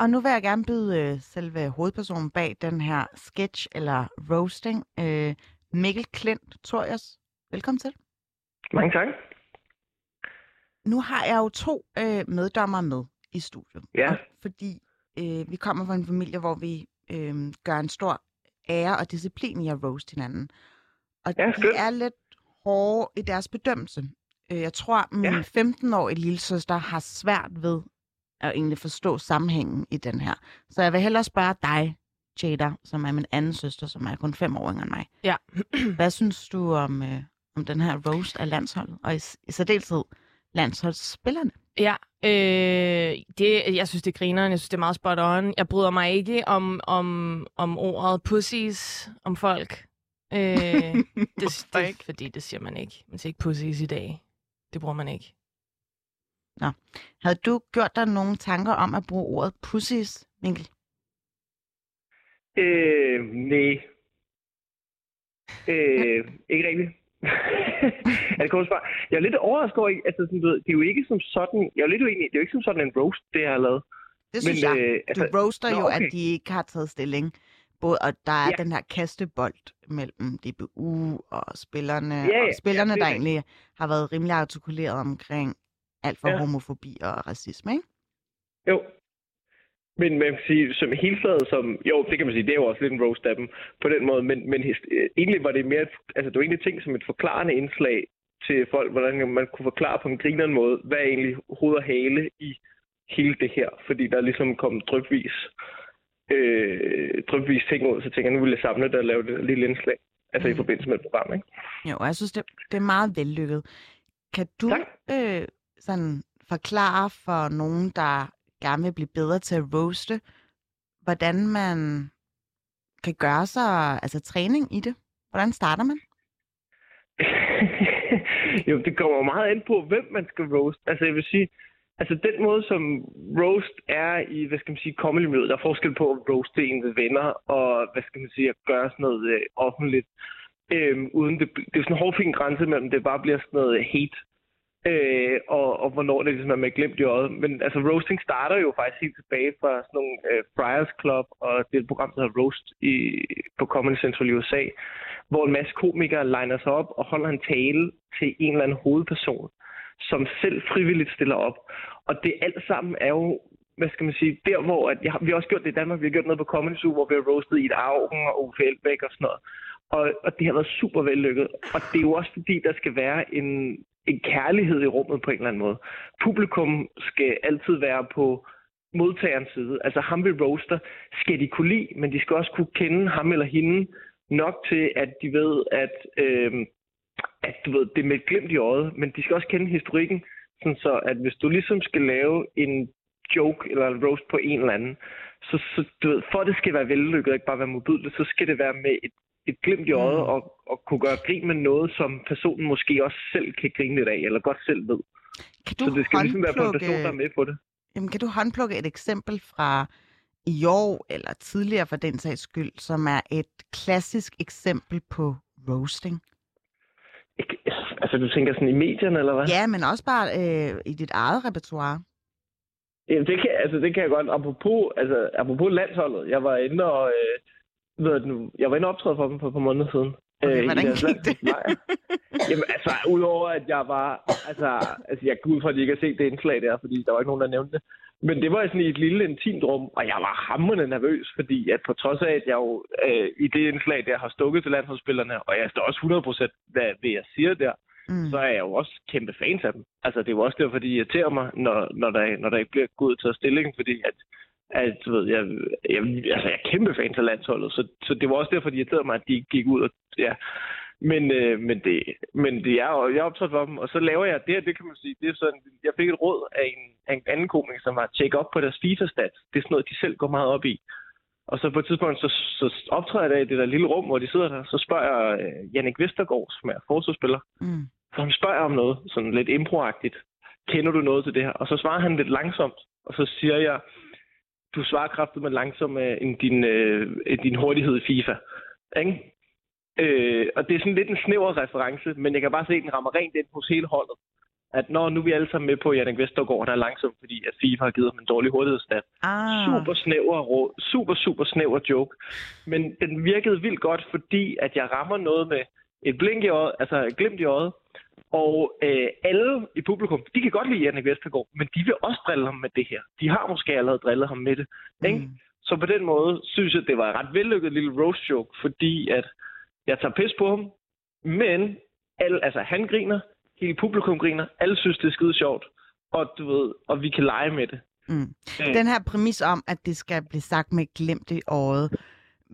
Og nu vil jeg gerne byde øh, selve hovedpersonen bag den her sketch eller roasting, øh, Mikkel Klint Thorius. Velkommen til. Mange tak. Nu har jeg jo to øh, meddommer med i studiet. Ja. Og fordi øh, vi kommer fra en familie, hvor vi øh, gør en stor ære og disciplin i at roast hinanden. Og Ja, de er lidt hårde i deres bedømmelse. Øh, Jeg tror, min Ja. 15-årige lille søster har svært ved at egentlig forstå sammenhængen i den her. Så jeg vil hellere spørge dig, Jada, som er min anden søster, som er kun fem år yngre end mig. Ja. Hvad synes du om, øh, om den her roast af landsholdet, og i, i særdeleshed landsholdsspillerne? Ja, øh, det, jeg synes, det griner. Jeg synes, det er meget spot on. Jeg bryder mig ikke om, om, om ordet pussies om folk. Øh, det, det, ikke? Fordi det siger man ikke. Man siger ikke pussies i dag. Det bruger man ikke. Nå. Havde du gjort dig nogle tanker om at bruge ordet pussies, Mikkel? Øh, nej. Øh, ikke rigtigt. er det kort svar? Jeg er lidt overrasket over, altså, sådan, du ved, det er jo ikke som sådan, jeg er lidt uenig, det er jo ikke som sådan en roast, det jeg har lavet. Det synes Men, jeg. altså, Du roaster nå, jo, okay. at de ikke har taget stilling. Både, og der er Ja. den her kastebold mellem DBU og spillerne. Ja, ja, og spillerne, ja, det der er egentlig har været rimelig artikuleret omkring alt for Ja. homofobi og racisme, ikke? Jo. Men man kan sige, som helfladet, som, jo, det kan man sige, det er jo også lidt en roast af dem på den måde, men, men øh, egentlig var det mere, altså det var egentlig ting som et forklarende indslag til folk, hvordan man kunne forklare på en grinerende måde, hvad er egentlig hoved og hale i hele det her, fordi der er ligesom kommet drøbvis, øh, drøbvis ting ud, så tænker jeg, nu vil jeg samle det og lave det lille indslag, altså i forbindelse med et program, ikke? Jo, og jeg synes, det, det er meget vellykket. Kan du øh, sådan forklare for nogen, der gerne vil blive bedre til at roaste, hvordan man kan gøre sig, altså træning i det? Hvordan starter man? jo, det kommer meget an på, hvem man skal roast. Altså, jeg vil sige, altså den måde, som roast er i, hvad skal man sige, comedy miljøet, der er forskel på at roaste en ved venner, og hvad skal man sige, at gøre sådan noget øh, offentligt, øh, uden det, det er sådan en hårdfin grænse mellem, det bare bliver sådan noget hate, øh, og, og hvornår det ligesom er med glemt i øjet. Men altså, roasting starter jo faktisk helt tilbage fra sådan nogle øh, Friars Club, og det er et program, der hedder Roast i, på Comedy Central i USA, hvor en masse komikere liner sig op og holder en tale til en eller anden hovedperson, som selv frivilligt stiller op. Og det alt sammen er jo, hvad skal man sige, der hvor, at jeg, vi har også gjort det i Danmark, vi har gjort noget på Comedy Zoo, hvor vi har roastet i et Augen og Uffe Elbæk og sådan noget. Og, og det har været super vellykket. Og det er jo også fordi, der skal være en, en kærlighed i rummet på en eller anden måde. Publikum skal altid være på modtagerens side. Altså ham vi roaster, skal de kunne lide, men de skal også kunne kende ham eller hende nok til, at de ved, at, øh, at du ved, det er med et glimt i øjet, men de skal også kende historikken, sådan så at hvis du ligesom skal lave en joke eller en roast på en eller anden, så, så du ved, for at det skal være vellykket og ikke bare være modbydeligt, så skal det være med et, et glimt i øjet og, at kunne gøre grin med noget, som personen måske også selv kan grine lidt af, eller godt selv ved. Kan du Så det skal ligesom være på en håndplukke- person, der er med på det. Jamen, kan du håndplukke et eksempel fra i år, eller tidligere for den sags skyld, som er et klassisk eksempel på roasting? Altså, du tænker sådan i medierne, eller hvad? Ja, men også bare øh, i dit eget repertoire. Jamen, det kan, altså, det kan jeg godt. Apropos, altså, apropos landsholdet. Jeg var inde og... Øh, ved du, jeg var inde og optræde for dem for et par måneder siden. Okay, øh, hvordan gik det? Jamen, altså, udover at jeg var... Altså, altså jeg går ud fra, at de ikke har set det indslag der, fordi der var ikke nogen, der nævnte det. Men det var sådan i et lille intimt rum, og jeg var hammerende nervøs, fordi at på trods af, at jeg jo øh, i det indslag der har stukket til landsholdsspillerne, og jeg står også 100% ved, ved jeg siger der, mm. så er jeg jo også kæmpe fans af dem. Altså, det er jo også derfor, de irriterer mig, når, når, der, når der ikke bliver gået til stilling, fordi at, at du ved, jeg, jeg, altså, jeg er kæmpe fan af landsholdet, så, så det var også derfor, de irriterede mig, at de gik ud og, ja. Men, øh, men, det, men det er jeg er optaget for dem, og så laver jeg det, her, det kan man sige, det er sådan, jeg fik et råd af en, af en anden komiker, som var tjekke op på deres FIFA-stats. Det er sådan noget, de selv går meget op i. Og så på et tidspunkt, så, så optræder jeg i det der lille rum, hvor de sidder der, så spørger jeg øh, Jannik Vestergaard, som er forsvarsspiller, Mm. Så han spørger om noget, sådan lidt improagtigt. Kender du noget til det her? Og så svarer han lidt langsomt, og så siger jeg, du svarer kraftigt med langsomt øh, end din, øh, end din hurtighed i FIFA. Ikke? Øh, og det er sådan lidt en snæver reference, men jeg kan bare se, at den rammer rent ind hos hele holdet. At når nu er vi alle sammen med på Jannik Vestergaard, der er langsom, fordi at FIFA har givet ham en dårlig hurtighedsstat. Ah. Super snæver råd, super, super snæver joke. Men den virkede vildt godt, fordi at jeg rammer noget med et blink i øjet, altså et glimt i øjet. Og øh, alle i publikum, de kan godt lide Jannik Vestergaard, men de vil også drille ham med det her. De har måske allerede drillet ham med det. Ikke? Mm. Så på den måde synes jeg, det var et ret vellykket lille roast joke, fordi at jeg tager pis på ham, men alle, altså, han griner, hele publikum griner, alle synes, det er skide sjovt, og, du ved, og vi kan lege med det. Mm. Øh. Den her præmis om, at det skal blive sagt med glimt i øjet.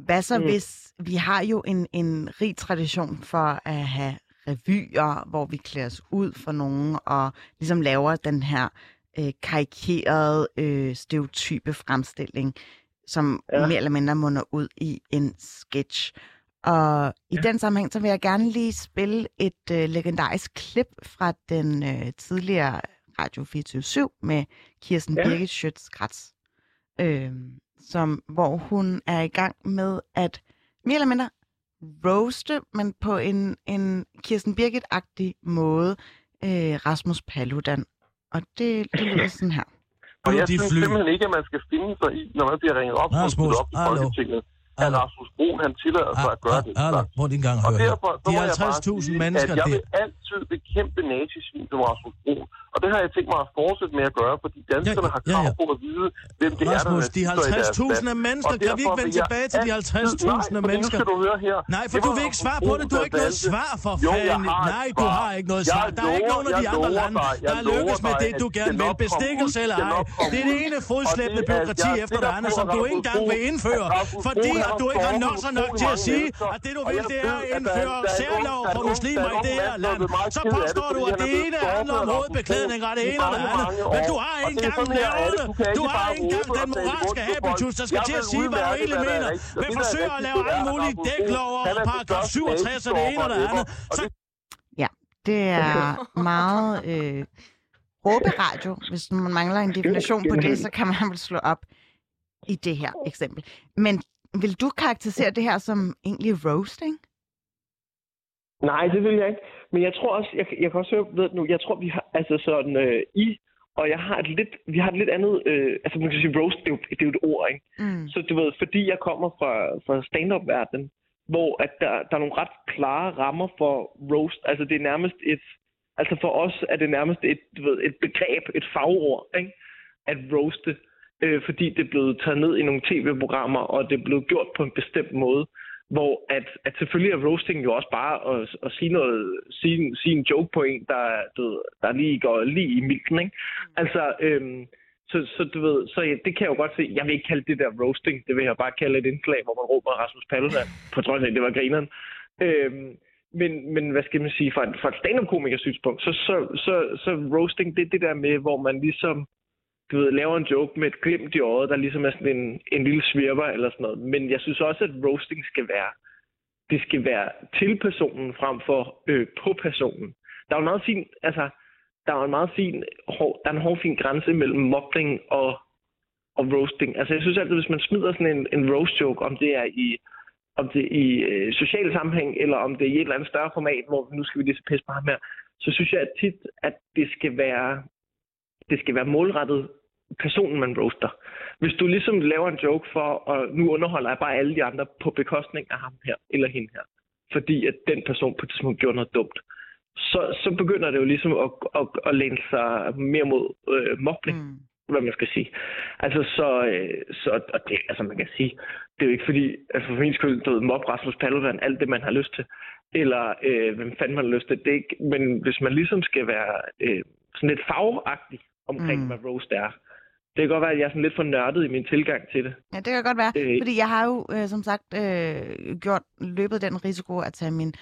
Hvad så Mm. hvis, vi har jo en, en rig tradition for at have revyer, hvor vi klæder os ud for nogen og ligesom laver den her øh, karikerede, øh, stereotype fremstilling, som ja. Mere eller mindre munder ud i en sketch. Og i ja. den sammenhæng, så vil jeg gerne lige spille et øh, legendarisk klip fra den øh, tidligere Radio 24 med Kirsten. Ja. Birgit Schøtz-Kratz, øh, som, hvor hun er i gang med at mere eller mindre roaste, men på en, en Kirsten Birgit-agtig måde, øh, Rasmus Paludan. Og det, det lyder sådan her. Og jeg synes fly. simpelthen ikke, at man skal finde sig i, når man bliver ringet op, Rasmus, op hallo. Folketinget, at Rasmus Broen, han tillader sig at gøre det. Hallo, prøv lige en gang Og høre her. derfor, så De må jeg bare 50.000 sige, mennesker, at jeg det- vil altid bekæmpe nazisvin som Rasmus Broen. Og det har jeg tænkt mig at fortsætte med at gøre, fordi danskerne har krav på at vide, hvem det er, der Rasmus, de nazister i deres 50.000 land. af mennesker, Og kan vi ikke vende tilbage til de altid- 50.000 af Nej, fordi mennesker? Nu skal du høre her. Nej, for Det du vil ikke svare på det. Du har ikke noget svar for fanden. Nej, du har ikke noget svar. Der er ikke nogen af de andre lande, der er lykkes med det, du det gerne vil. Bestikkelse eller Det ej. Det er det ene Og fodslæbende det byråkrati er efter det andet, som du ikke engang vil indføre. Fordi at har du ikke har nok så nok til at sige, at det du vil, det er at indføre særlov for muslimer er i det her land. Så påstår du, at det er ene handler om hovedbeklædning og det ene og det andet. Men du har ikke engang er det. Du har ikke engang den moralske habitus, der skal til at sige, hvad du egentlig er mener. Men er forsøger at lave alle mulige dæklover og er paragraf største 67 og det ene og det andet. Så Ja, det er meget øh, råberadio. Hvis man mangler en definition på det, så kan man vel slå op i det her eksempel. Men vil du karakterisere det her som egentlig roasting? Nej, det vil jeg ikke. Men jeg tror også, jeg, jeg kan også høre, ved nu, jeg tror, vi har, altså sådan, øh, I, og jeg har et lidt, vi har et lidt andet, øh, altså man kan sige roast, det er jo, det er jo et ord, ikke? Mm. Så du ved, fordi jeg kommer fra, fra stand-up-verdenen, hvor at der, der er nogle ret klare rammer for roast, altså det er nærmest et, altså for os er det nærmest et, du ved, et begreb, et fagord, ikke? At roaste, øh, fordi det er blevet taget ned i nogle tv-programmer, og det er blevet gjort på en bestemt måde hvor at, at selvfølgelig er roasting jo også bare at, at sige, noget, sige, sige en joke på en, der, du ved, der lige går lige i milten, ikke? Altså, øhm, så, så du ved, så ja, det kan jeg jo godt se. Jeg vil ikke kalde det der roasting. Det vil jeg bare kalde et indslag, hvor man råber Rasmus Paludan, på trods af, at det var grineren. Øhm, men, men hvad skal man sige, fra, et- fra et stand-up-komikers synspunkt, så, så, så, så roasting, det er det der med, hvor man ligesom du ved, laver en joke med et glimt i øjet, der ligesom er sådan en, en lille svirper eller sådan noget. Men jeg synes også, at roasting skal være det skal være til personen frem for øh, på personen. Der er jo en meget fin, altså, der er en meget fin, hår, der er en hård fin grænse mellem mobning og, og roasting. Altså jeg synes altid, hvis man smider sådan en, en roast joke, om det er i om det er i øh, social sammenhæng, eller om det er i et eller andet større format, hvor nu skal vi lige så pisse på ham her, så synes jeg at tit, at det skal være, det skal være målrettet personen, man roaster. Hvis du ligesom laver en joke for, og nu underholder jeg bare alle de andre på bekostning af ham her, eller hende her, fordi at den person på et tidspunkt gjorde noget dumt, så, så begynder det jo ligesom at, at, at læne sig mere mod øh, mobning. Mm hvad man skal sige. Altså, så, øh, så og det, altså, man kan sige, det er jo ikke fordi, altså for min skyld, du ved, mob Rasmus Paludan, alt det, man har lyst til, eller øh, hvem fanden man har lyst til, det er ikke, men hvis man ligesom skal være øh, sådan lidt fagagtig omkring, mm. hvad roast er, det kan godt være, at jeg er sådan lidt for nørdet i min tilgang til det. Ja, det kan godt være, øh, fordi jeg har jo, øh, som sagt, øh, gjort løbet den risiko at tage min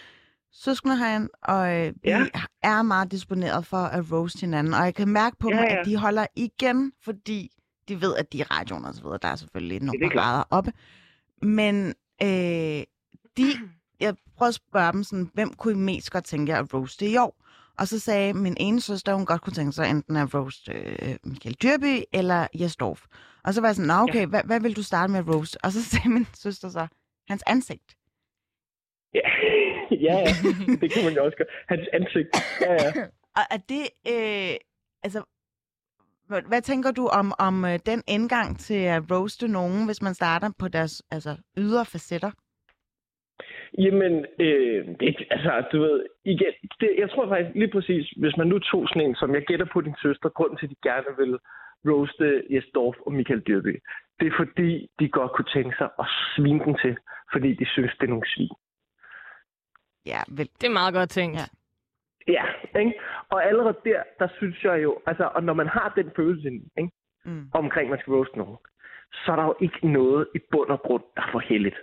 søskende herind, og øh, vi Ja. er meget disponeret for at roast hinanden. Og jeg kan mærke på Ja, dem, ja. at de holder igen, fordi de ved, at de er radioen og så videre. Der er selvfølgelig nogle klart. grader oppe. Men øh, de, jeg prøvede at spørge dem sådan, hvem kunne I mest godt tænke jer at roaste i år? Og så sagde min ene søster, hun godt kunne tænke sig enten at roast øh, Michael Dyrby eller Jes Dorf. Og så var jeg sådan, Nå, okay, ja. hvad, hvad vil du starte med at roast? Og så sagde min søster så, hans ansigt. Ja, ja, ja. det kan man jo også gøre. Hans ansigt. Ja, ja. Og er det, øh, altså, hvad, hvad tænker du om, om øh, den indgang til at roaste nogen, hvis man starter på deres altså, ydre facetter? Jamen, øh, det, altså, du ved, igen, det, jeg tror faktisk lige præcis, hvis man nu tog sådan en, som jeg gætter på din søster, grunden til, at de gerne vil roaste Jes Dorf og Michael Dyrby, det er fordi, de godt kunne tænke sig at svine den til, fordi de synes, det er nogle svin. Ja, vel. Det er meget godt tænkt. Ja. Ja, ikke? Og allerede der, der synes jeg jo, altså, og når man har den følelse ikke? Mm. omkring, man skal roaste nogen, så er der jo ikke noget i bund og grund, der er for heldigt.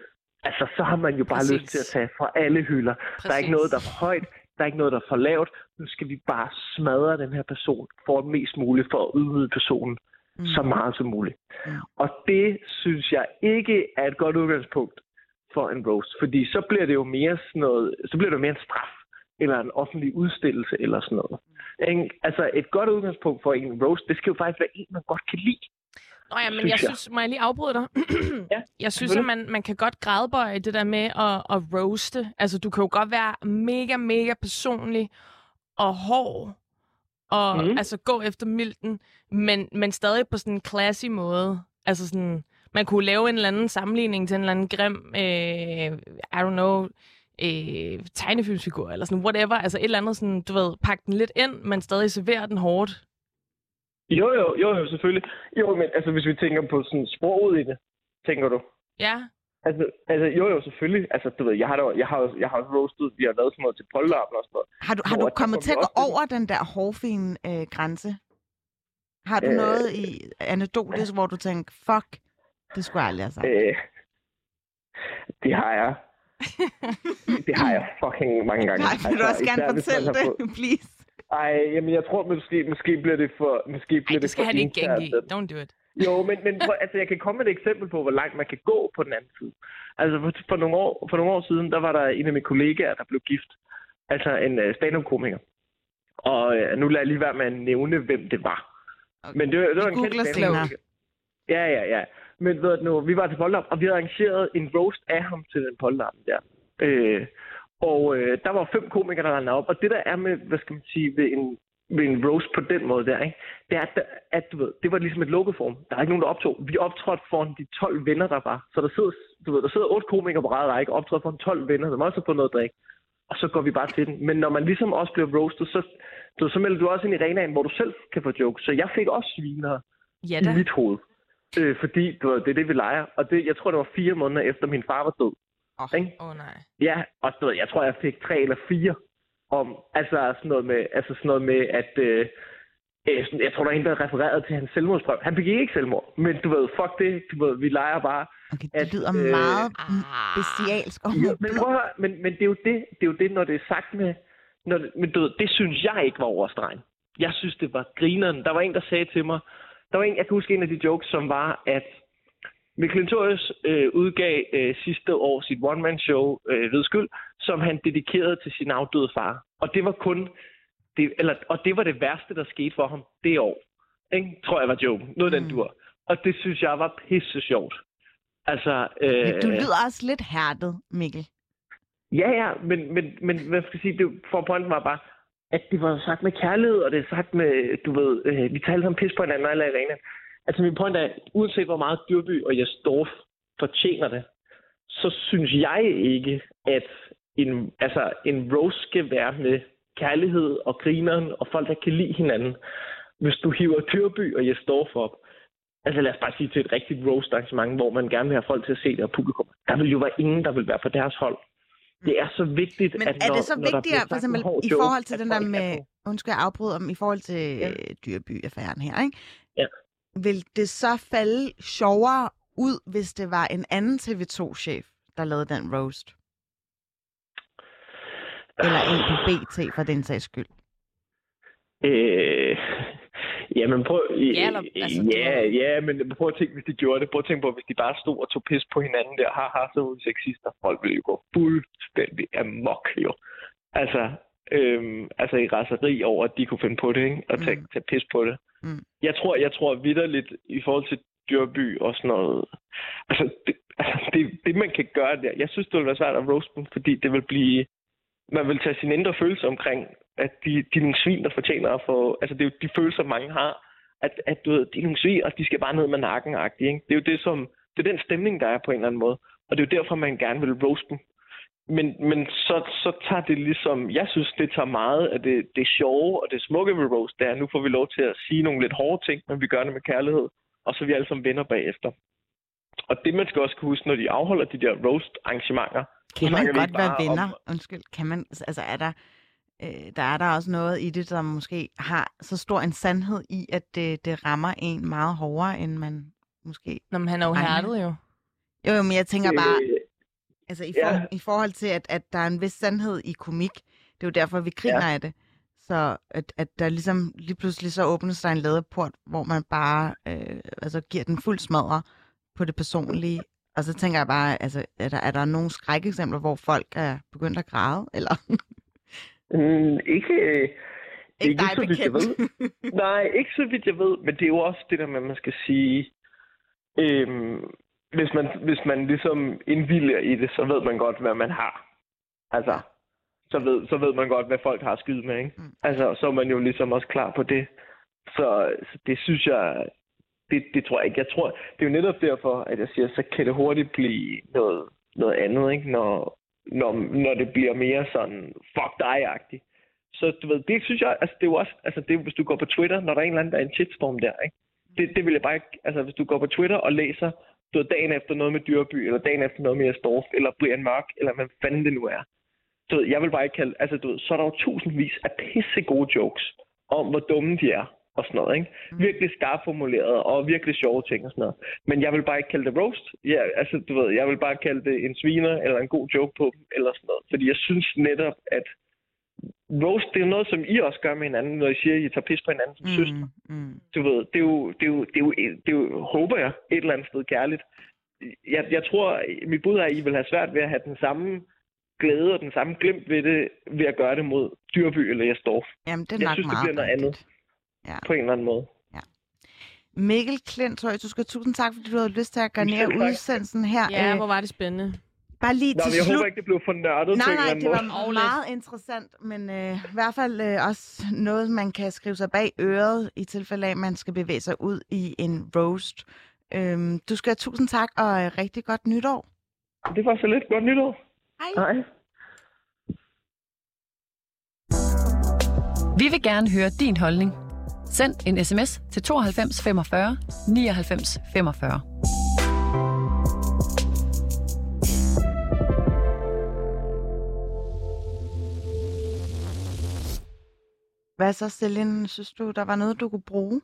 Altså, så har man jo bare Præcis. lyst til at tage fra alle hylder. Præcis. Der er ikke noget, der er for højt, der er ikke noget, der er for lavt. Nu skal vi bare smadre den her person for mest muligt, for at ydmyge personen mm. så meget som muligt. Mm. Og det synes jeg ikke er et godt udgangspunkt for en roast, fordi så bliver det jo mere sådan noget, så bliver det mere en straf, eller en offentlig udstillelse, eller sådan noget. Mm. Altså, et godt udgangspunkt for en roast, det skal jo faktisk være en, man godt kan lide. Nå ja, men jeg synes, må jeg lige afbryde dig? ja, jeg synes, at man, man kan godt gradbøje det der med at, at roaste. Altså, du kan jo godt være mega, mega personlig og hård, og mm. altså gå efter milten, men, men stadig på sådan en classy måde. Altså sådan, man kunne lave en eller anden sammenligning til en eller anden grim, øh, I don't know, øh, tegnefilmsfigur, eller sådan whatever. Altså et eller andet sådan, du ved, pakke den lidt ind, men stadig servere den hårdt. Jo, jo, jo, jo, selvfølgelig. Jo, men altså, hvis vi tænker på sådan sproget i det, tænker du? Ja, Altså, altså jo, jo, selvfølgelig. Altså, du ved, jeg har, da, jeg har, jeg har også roastet, vi har lavet sådan noget til polterappen og sådan noget. Har du, har du kommet kom til at gå over den der hårfine øh, grænse? Har du Øh. noget i anekdotisk, hvor du tænker, fuck, det skulle jeg aldrig have sagt? Øh, det har jeg. det har jeg fucking mange gange. Nej, vil du også gerne fortælle det, please? Ej, jamen jeg tror måske, måske bliver det for... Måske bliver det det skal for han ikke i. at- Don't do it. Jo, men, men prøv, altså, jeg kan komme med et eksempel på, hvor langt man kan gå på den anden side. Altså, for, for, nogle, år, for nogle år siden, der var der en af mine kollegaer, der blev gift. Altså en uh, stand-up-komiker. Og uh, nu lader jeg lige være med at nævne, hvem det var. Okay. Men det, var- det var en kendt stand-up-komiker. Ja, ja, ja. Men ved du, nu, vi var til polterap, og vi havde arrangeret en roast af ham til den polterap der. Øh, og øh, der var fem komikere, der landede op. Og det der er med, hvad skal man sige, ved en, ved en roast på den måde der, ikke? det er, at, at du ved, det var ligesom et lukket form. Der er ikke nogen, der optog. Vi optrådte foran de 12 venner, der var. Så der sidder, du ved, der sidder otte komikere på række og optrådte foran 12 venner, må også have fået noget at drikke. Og så går vi bare til den. Men når man ligesom også bliver roastet, så, du, så melder du også ind i arenaen, hvor du selv kan få jokes. Så jeg fik også sviner Ja i da. mit hoved. Øh, fordi du ved, det er det, vi leger. Og det, jeg tror, det var fire måneder efter min far var død. Åh, Ikke? oh, nej. Ja, og du ved, jeg tror, jeg fik tre eller fire om, altså sådan noget med, altså sådan noget med at, øh, øh, sådan, jeg tror, der er en, der refererede til hans selvmordsprøv. Han begik ikke selvmord, men du ved, fuck det, du ved, vi leger bare. Okay, det lyder meget mm, bestialsk Ja, men, prøv at høre, men, men det er jo det, det er jo det, når det er sagt med, når, det- men du ved, det synes jeg ikke var overstregen. Jeg synes, det var grineren. Der var en, der sagde til mig, der var en, jeg kan huske en af de jokes, som var, at Mikkel Klintorius øh, udgav øh, sidste år sit one-man-show, øh, Ved Skyld, som han dedikerede til sin afdøde far. Og det var kun, det, eller, og det var det værste, der skete for ham det år. Ikke? Tror jeg var joken. Noget af den dur. Og det synes jeg var pisse sjovt. Altså, øh, Du lyder også lidt hærdet, Mikkel. Ja, ja, men, men, men hvad skal jeg sige, det, for pointen var bare, at det var sagt med kærlighed, og det er sagt med, du ved, øh, vi talte om pis på hinanden alle arenaen. Altså min point er, uanset hvor meget Dyrby og Jesdorf fortjener det, så synes jeg ikke, at en, altså, en roast skal være med kærlighed og grineren og folk, der kan lide hinanden. Hvis du hiver Dyrby og Jesdorf op, altså lad os bare sige til et rigtigt roast arrangement, hvor man gerne vil have folk til at se det og publikum, der vil jo være ingen, der vil være på deres hold. Det er så vigtigt, Men at er når, det så når der vigtigere, bliver for eksempel i forhold til den der er med, undskyld, jeg afbryder om, i forhold til ja. Dyrby-affæren her, ikke? Ja. Vil det så falde sjovere ud, hvis det var en anden TV2-chef, der lavede den roast? Eller en på BT, for den sags skyld? Øh, jamen prøv... Ja, eller- altså, ja, ved- ja, men prøv at tænke, hvis de gjorde det. Prøv at tænke på, hvis de bare stod og tog pis på hinanden der. Haha, så var vi sexister. Folk ville jo gå fuldstændig amok, jo. Altså, øhm, altså i raseri over, at de kunne finde på det, ikke? Og tage, tage pis på det. Mm. Jeg tror, jeg tror vidderligt i forhold til Dyrby og sådan noget. Altså, det, altså det, det, man kan gøre der. Jeg synes, det vil være svært at roast dem, fordi det vil blive... Man vil tage sine indre følelser omkring, at de, de er nogle svin, der fortjener at få... Altså, det er jo de følelser, mange har. At, at du ved, de er nogle svin, og de skal bare ned med nakken ikke? Det er jo det, som... Det er den stemning, der er på en eller anden måde. Og det er jo derfor, man gerne vil roast dem. Men, men så, så tager det ligesom... Jeg synes, det tager meget af det, det sjove og det smukke ved roast. Det er, nu får vi lov til at sige nogle lidt hårde ting, men vi gør det med kærlighed. Og så er vi alle sammen venner bagefter. Og det, man skal også kunne huske, når de afholder de der roast-arrangementer, Kan man godt være venner? Om, Undskyld, kan man... Altså, er der... Øh, der er der også noget i det, der måske har så stor en sandhed i, at det, det rammer en meget hårdere, end man måske... Nå, men han er jo hærdet jo. Jo, jo, men jeg tænker bare, Øh, altså i, for, ja. i forhold til, at, at der er en vis sandhed i komik, det er jo derfor, vi griner Ja. af det. Så at, at der ligesom lige pludselig så åbnes der en ladeport, hvor man bare øh, altså giver den fuld smadre på det personlige. Og så tænker jeg bare, altså, er der, er der nogle skrækeksempler, hvor folk er begyndt at græde? Eller? Mm, ikke, øh, ikke, dig så vidt jeg ved. Nej, ikke så vidt jeg ved, men det er jo også det der med, at man skal sige, øhm, hvis, man, hvis man ligesom indvilger i det, så ved man godt, hvad man har. Altså, så ved, så ved man godt, hvad folk har skyde med, ikke? Mm. Altså, så er man jo ligesom også klar på det. Så, så det synes jeg, det, det tror jeg ikke. Jeg tror, det er jo netop derfor, at jeg siger, så kan det hurtigt blive noget, noget andet, ikke? Når, når, når det bliver mere sådan, fuck dig-agtigt. Så du ved, det synes jeg, altså det er jo også, altså det hvis du går på Twitter, når der er en eller anden, der er en shitstorm der, ikke? Det, det vil jeg bare ikke, altså hvis du går på Twitter og læser, du ved, dagen efter noget med Dyrby, eller dagen efter noget med Astorf, eller Brian Mørk, eller hvad fanden det nu er. Du ved, jeg vil bare ikke kalde, altså du ved, så er der jo tusindvis af pisse gode jokes om, hvor dumme de er, og sådan noget, ikke? Virkelig skarpt formuleret, og virkelig sjove ting og sådan noget. Men jeg vil bare ikke kalde det roast. Ja, altså, du ved, jeg vil bare kalde det en sviner, eller en god joke på dem, eller sådan noget. Fordi jeg synes netop, at roast, det er jo noget, som I også gør med hinanden, når I siger, at I tager pis på hinanden som mm. søster. Mm. Du ved, det er, jo, det, er jo, det, er jo, det er jo, håber jeg, et eller andet sted kærligt. Jeg, jeg tror, mit bud er, at I vil have svært ved at have den samme glæde og den samme glimt ved det, ved at gøre det mod Dyrby eller Jesdorf. Jamen, det er jeg nok synes, det meget bliver noget andet. Ja. På en eller anden måde. Mikkel Klint, tror jeg, du skal tusind tak, fordi du havde lyst til at gøre ned udsendelsen her. Ja, Øh, hvor var det spændende. Bare lige Nå, til jeg slut. håber ikke, det blev for nørdet Nej, nej, det var måde. meget interessant, men øh, i hvert fald øh, også noget, man kan skrive sig bag øret, i tilfælde af, at man skal bevæge sig ud i en roast. Øhm, du skal have tusind tak, og øh, rigtig godt nytår. Det var så lidt. Godt nytår. Hej. Hej. Vi vil gerne høre din holdning. Send en sms til 92 45 99 45. Hvad så, Celine? Synes du, der var noget, du kunne bruge?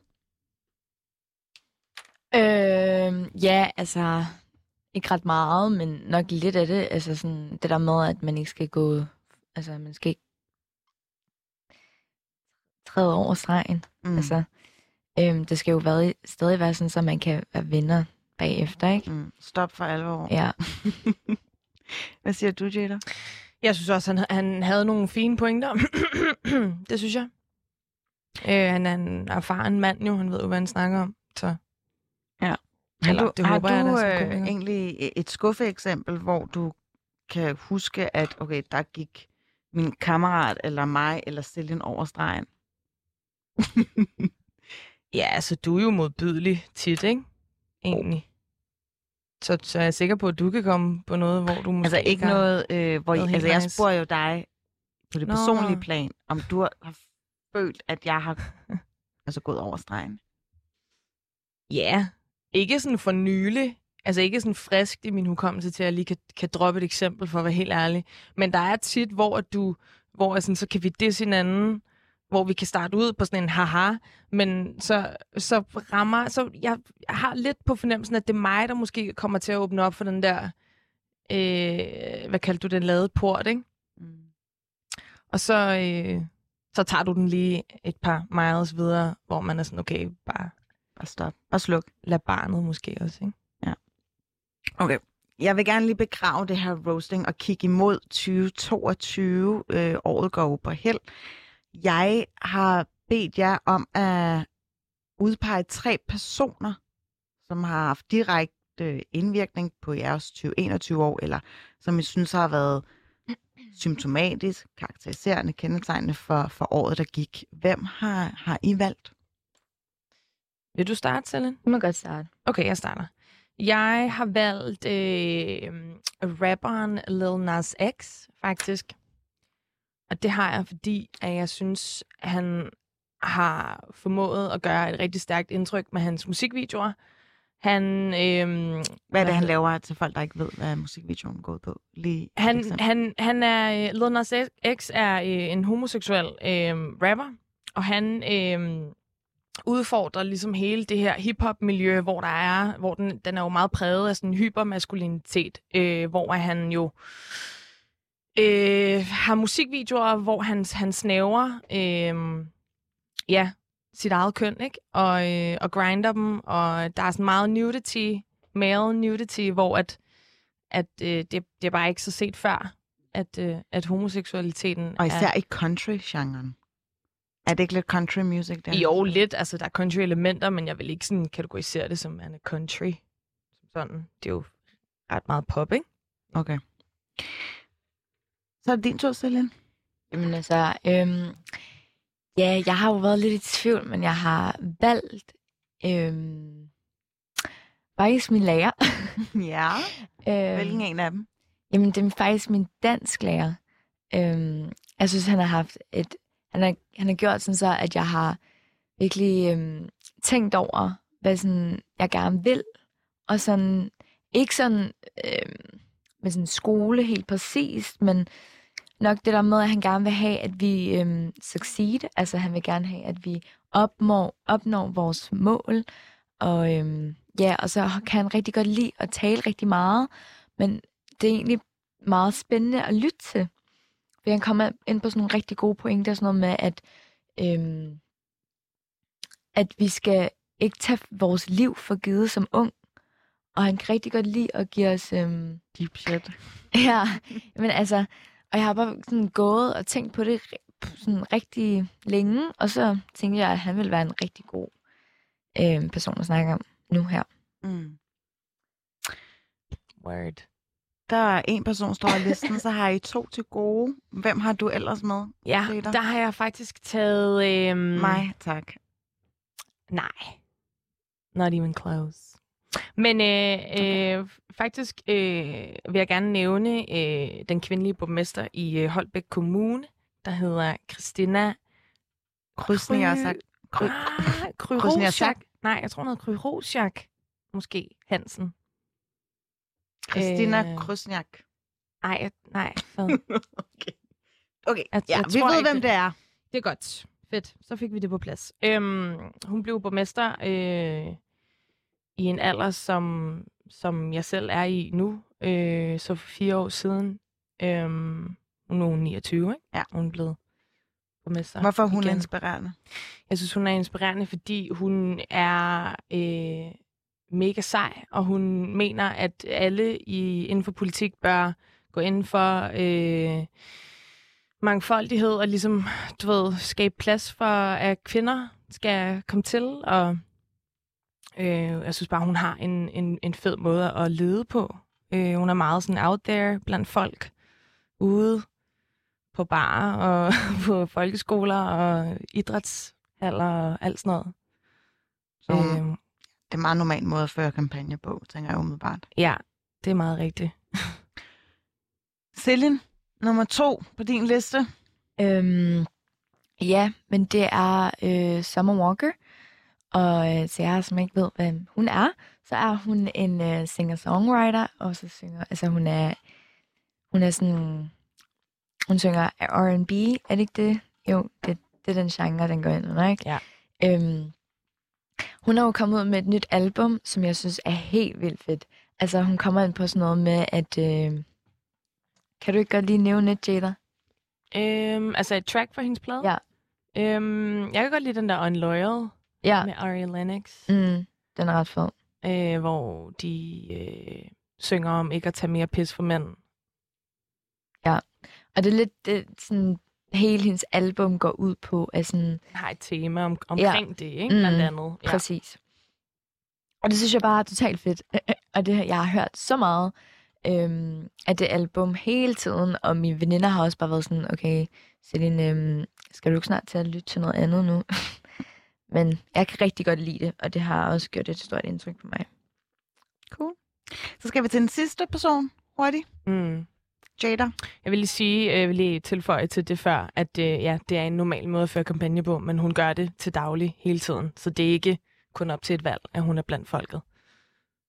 Øh, ja, altså ikke ret meget, men nok lidt af det. Altså sådan det der med, at man ikke skal gå, altså man skal ikke træde over stregen. Mm. Altså, øhm, det skal jo være, stadig være sådan, så man kan være venner bagefter, ikke? Mm, stop for alvor. Ja. Hvad siger du, Jada? Jeg synes også, han, han havde nogle fine pointer. det synes jeg. Øh, han er en erfaren mand jo, han ved jo, hvad han snakker om. Så. Ja. Eller, har du, det har håber du jeg, øh, egentlig et skuffeeksempel, hvor du kan huske, at okay, der gik min kammerat eller mig eller Celine over stregen? Ja, altså, du er jo modbydelig tit, ikke? Egentlig. Så, så jeg er sikker på, at du kan komme på noget, hvor du måske Altså ikke har noget, øh, hvor I, noget helt altså jeg spurgte jo dig på det Nå. personlige plan, om du har følt, at jeg har altså gået over stregen. Ja, ikke sådan for nylig. Altså ikke sådan friskt i min hukommelse til, at jeg lige kan, kan droppe et eksempel, for at være helt ærlig. Men der er tit, hvor du, hvor sådan, så kan vi disse hinanden, hvor vi kan starte ud på sådan en haha, men så, så rammer, så jeg, jeg har lidt på fornemmelsen, at det er mig, der måske kommer til at åbne op for den der, øh, hvad kaldte du den, lade port, ikke? Mm. Og så, øh, så tager du den lige et par miles videre, hvor man er sådan, okay, bare, bare stop, bare sluk. Lad barnet måske også, ikke? Ja. Okay. Jeg vil gerne lige begrave det her roasting og kigge imod 2022. Øh, året går jo på held. Jeg har bedt jer om at udpege tre personer, som har haft direkte indvirkning på jeres 2021 år, eller som I synes har været symptomatisk, karakteriserende, kendetegnende for, for året, der gik. Hvem har, har I valgt? Vil du starte, Selin? Du må godt starte. Okay, jeg starter. Jeg har valgt øh, rapperen Lil Nas X, faktisk. Og det har jeg, fordi at jeg synes, at han har formået at gøre et rigtig stærkt indtryk med hans musikvideoer. Han, øh, Hvad er det, han laver til folk, der ikke ved, hvad musikvideoen går på? Lige han, han, han er, øh, Lil X er øh, en homoseksuel øh, rapper, og han øh, udfordrer ligesom hele det her hip-hop-miljø, hvor der er, hvor den, den er jo meget præget af sådan hypermaskulinitet, øh, hvor han jo øh, har musikvideoer, hvor han, han snæver øh, ja, sit eget køn, ikke? Og, øh, og grinder dem, og der er sådan meget nudity, male nudity, hvor at, at øh, det, det er bare ikke så set før, at, øh, at homoseksualiteten Og især er... i country-genren. Er det ikke lidt country music der? Jo, lidt. Altså, der er country-elementer, men jeg vil ikke sådan kategorisere det som er country. Som sådan. Det er jo ret meget pop, ikke? Okay. Så er det din tur, Celine. Jamen altså, øhm, ja, jeg har jo været lidt i tvivl, men jeg har valgt øhm, faktisk min lærer. ja. øhm, Hvilken en af dem? Jamen, det er faktisk min dansk lærer. Øhm, jeg synes, han har haft et... Han har, han har gjort sådan så, at jeg har virkelig øhm, tænkt over, hvad sådan, jeg gerne vil. Og sådan, ikke sådan øhm, med sådan skole helt præcist, men nok det der med, at han gerne vil have, at vi øhm, succeed. Altså, han vil gerne have, at vi opnår, opnår vores mål. Og øhm, ja, og så kan han rigtig godt lide at tale rigtig meget. Men det er egentlig meget spændende at lytte til. For han kommer ind på sådan nogle rigtig gode pointer, sådan noget med, at, øhm, at vi skal ikke tage vores liv for givet som ung. Og han kan rigtig godt lide at give os... Øhm, Deep shit. Ja, men altså... Og jeg har bare sådan gået og tænkt på det sådan rigtig længe, og så tænkte jeg, at han ville være en rigtig god øhm, person at snakke om nu her. Mm. Word. Der er en person, står i listen, så har I to til gode. Hvem har du ellers med? Ja, Peter? der har jeg faktisk taget... Øhm... Mig, tak. Nej. Not even close. Men øh, øh, faktisk øh, vil jeg gerne nævne øh, den kvindelige borgmester i øh, Holbæk Kommune, der hedder Christina Krysniak. Kry... Ah. Nej, jeg tror noget Kryrosiak. Måske Hansen. Christina Øh, Krysniak. Nej, jeg- nej. Okay. Okay, Jeg, ja, jeg vi tror ved, hvem det er. Det er godt. Fedt. Så fik vi det på plads. Øhm, hun blev borgmester øh, i en alder, som, som jeg selv er i nu. Øh, så for fire år siden. Øhm, nu er hun 29, ikke? Ja. Hun er blevet borgmester Hvorfor er hun igen. inspirerende? Jeg synes, hun er inspirerende, fordi hun er øh, mega sej, og hun mener, at alle i, inden for politik bør gå ind for øh, mangfoldighed og ligesom, du ved, skabe plads for, at kvinder skal komme til. Og øh, jeg synes bare, hun har en, en, en fed måde at lede på. Øh, hun er meget sådan out there blandt folk ude på barer og på folkeskoler og idrætshaller og alt sådan noget. Så hun, det er en meget normal måde at føre kampagne på, tænker jeg umiddelbart. Ja, det er meget rigtigt. Celine, nummer to på din liste. Øhm, ja, men det er øh, Summer Walker. Og øh, til jer, som ikke ved, hvem hun er, så er hun en øh, singer-songwriter, og så synger, altså hun er, hun er sådan, hun synger R&B, er det ikke det? Jo, det, det er den genre, den går ind under, ikke? Ja. Øhm, hun er jo kommet ud med et nyt album, som jeg synes er helt vildt fedt. Altså, hun kommer ind på sådan noget med, at... Øh, kan du ikke godt lige nævne et, Jada? Øhm, altså et track fra hendes plade? Ja. Øhm, jeg kan godt lide den der Unloyal Ja. med Ari Lennox. Mm, den er ret fed. Øh, hvor de øh, synger om ikke at tage mere pis for mænd. Ja, og det er lidt det, sådan, hele hendes album går ud på, at sådan... Har et tema om, omkring Ja. det, ikke? Blandt Mm, andet. Ja. Præcis. Og det synes jeg bare er totalt fedt. Og det, jeg har hørt så meget øhm, af det album hele tiden, og mine veninder har også bare været sådan, okay, Celine, øhm, skal du ikke snart til at lytte til noget andet nu? Men jeg kan rigtig godt lide det, og det har også gjort et stort indtryk på mig. Cool. Så skal vi til den sidste person hurtigt. Mm. Jada. Jeg vil lige sige, jeg vil lige tilføje til det før, at øh, ja, det er en normal måde at føre kampagne på, men hun gør det til daglig hele tiden. Så det er ikke kun op til et valg, at hun er blandt folket.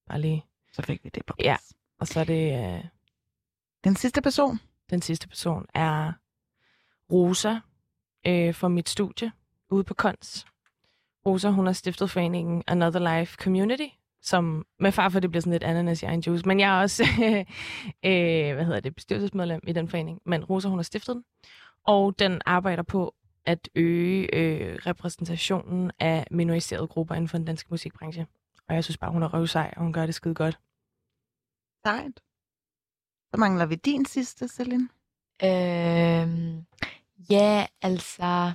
Bare lige. Så fik vi det på plads. Ja, og så er det... Øh, den sidste person? Den sidste person er Rosa øh, fra mit studie ude på Kons. Rosa, hun har stiftet foreningen Another Life Community, som med far for, det bliver sådan lidt ananas i egen juice, men jeg er også øh, hvad hedder det, bestyrelsesmedlem i den forening. Men Rosa, hun har stiftet den, og den arbejder på at øge øh, repræsentationen af minoriserede grupper inden for den danske musikbranche. Og jeg synes bare, hun er røvsej, og hun gør det skide godt. Sejt. Så mangler vi din sidste, Celine. Øhm, ja, altså...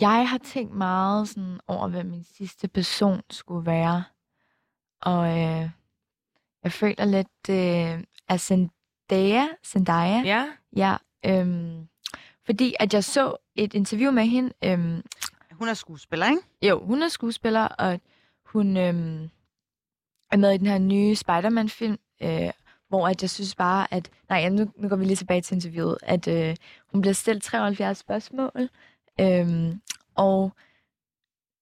Jeg har tænkt meget sådan over, hvad min sidste person skulle være. Og øh, jeg føler lidt, øh, at Zendaya, Zendaya, ja. ja øhm, fordi at jeg så et interview med hende. Øhm, hun er skuespiller, ikke? Jo, hun er skuespiller, og hun øhm, er med i den her nye Spider-Man-film, øh, hvor at jeg synes bare, at... Nej, nu, nu går vi lige tilbage til interviewet. At øh, hun bliver stillet 73 spørgsmål, øhm, og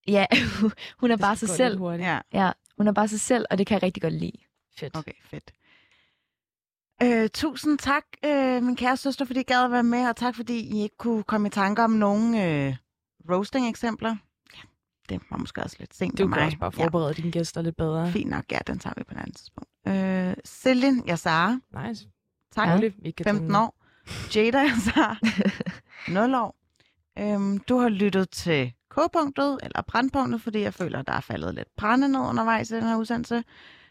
ja, hun er bare sig selv. Ja. ja, hun er bare sig selv, og det kan jeg rigtig godt lide. Fedt. Okay, fedt. Øh, tusind tak, øh, min kære søster, fordi I gad at være med, og tak, fordi I ikke kunne komme i tanke om nogle øh, roasting-eksempler. Ja, det var måske også lidt sent Du for kan mig. også bare forberede ja. dine gæster lidt bedre. Fint nok, ja, den tager vi på et andet tidspunkt. Øh, Celine Yassar. Nice. Tak. Ja. Vi kan 15 tage år. Jada Yassar. 0 år. Øhm, du har lyttet til K-punktet, eller Brandpunktet, fordi jeg føler, der er faldet lidt brænde ned undervejs i den her udsendelse.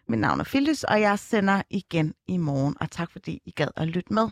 Mit navn er Phyllis, og jeg sender igen i morgen, og tak fordi I gad at lytte med.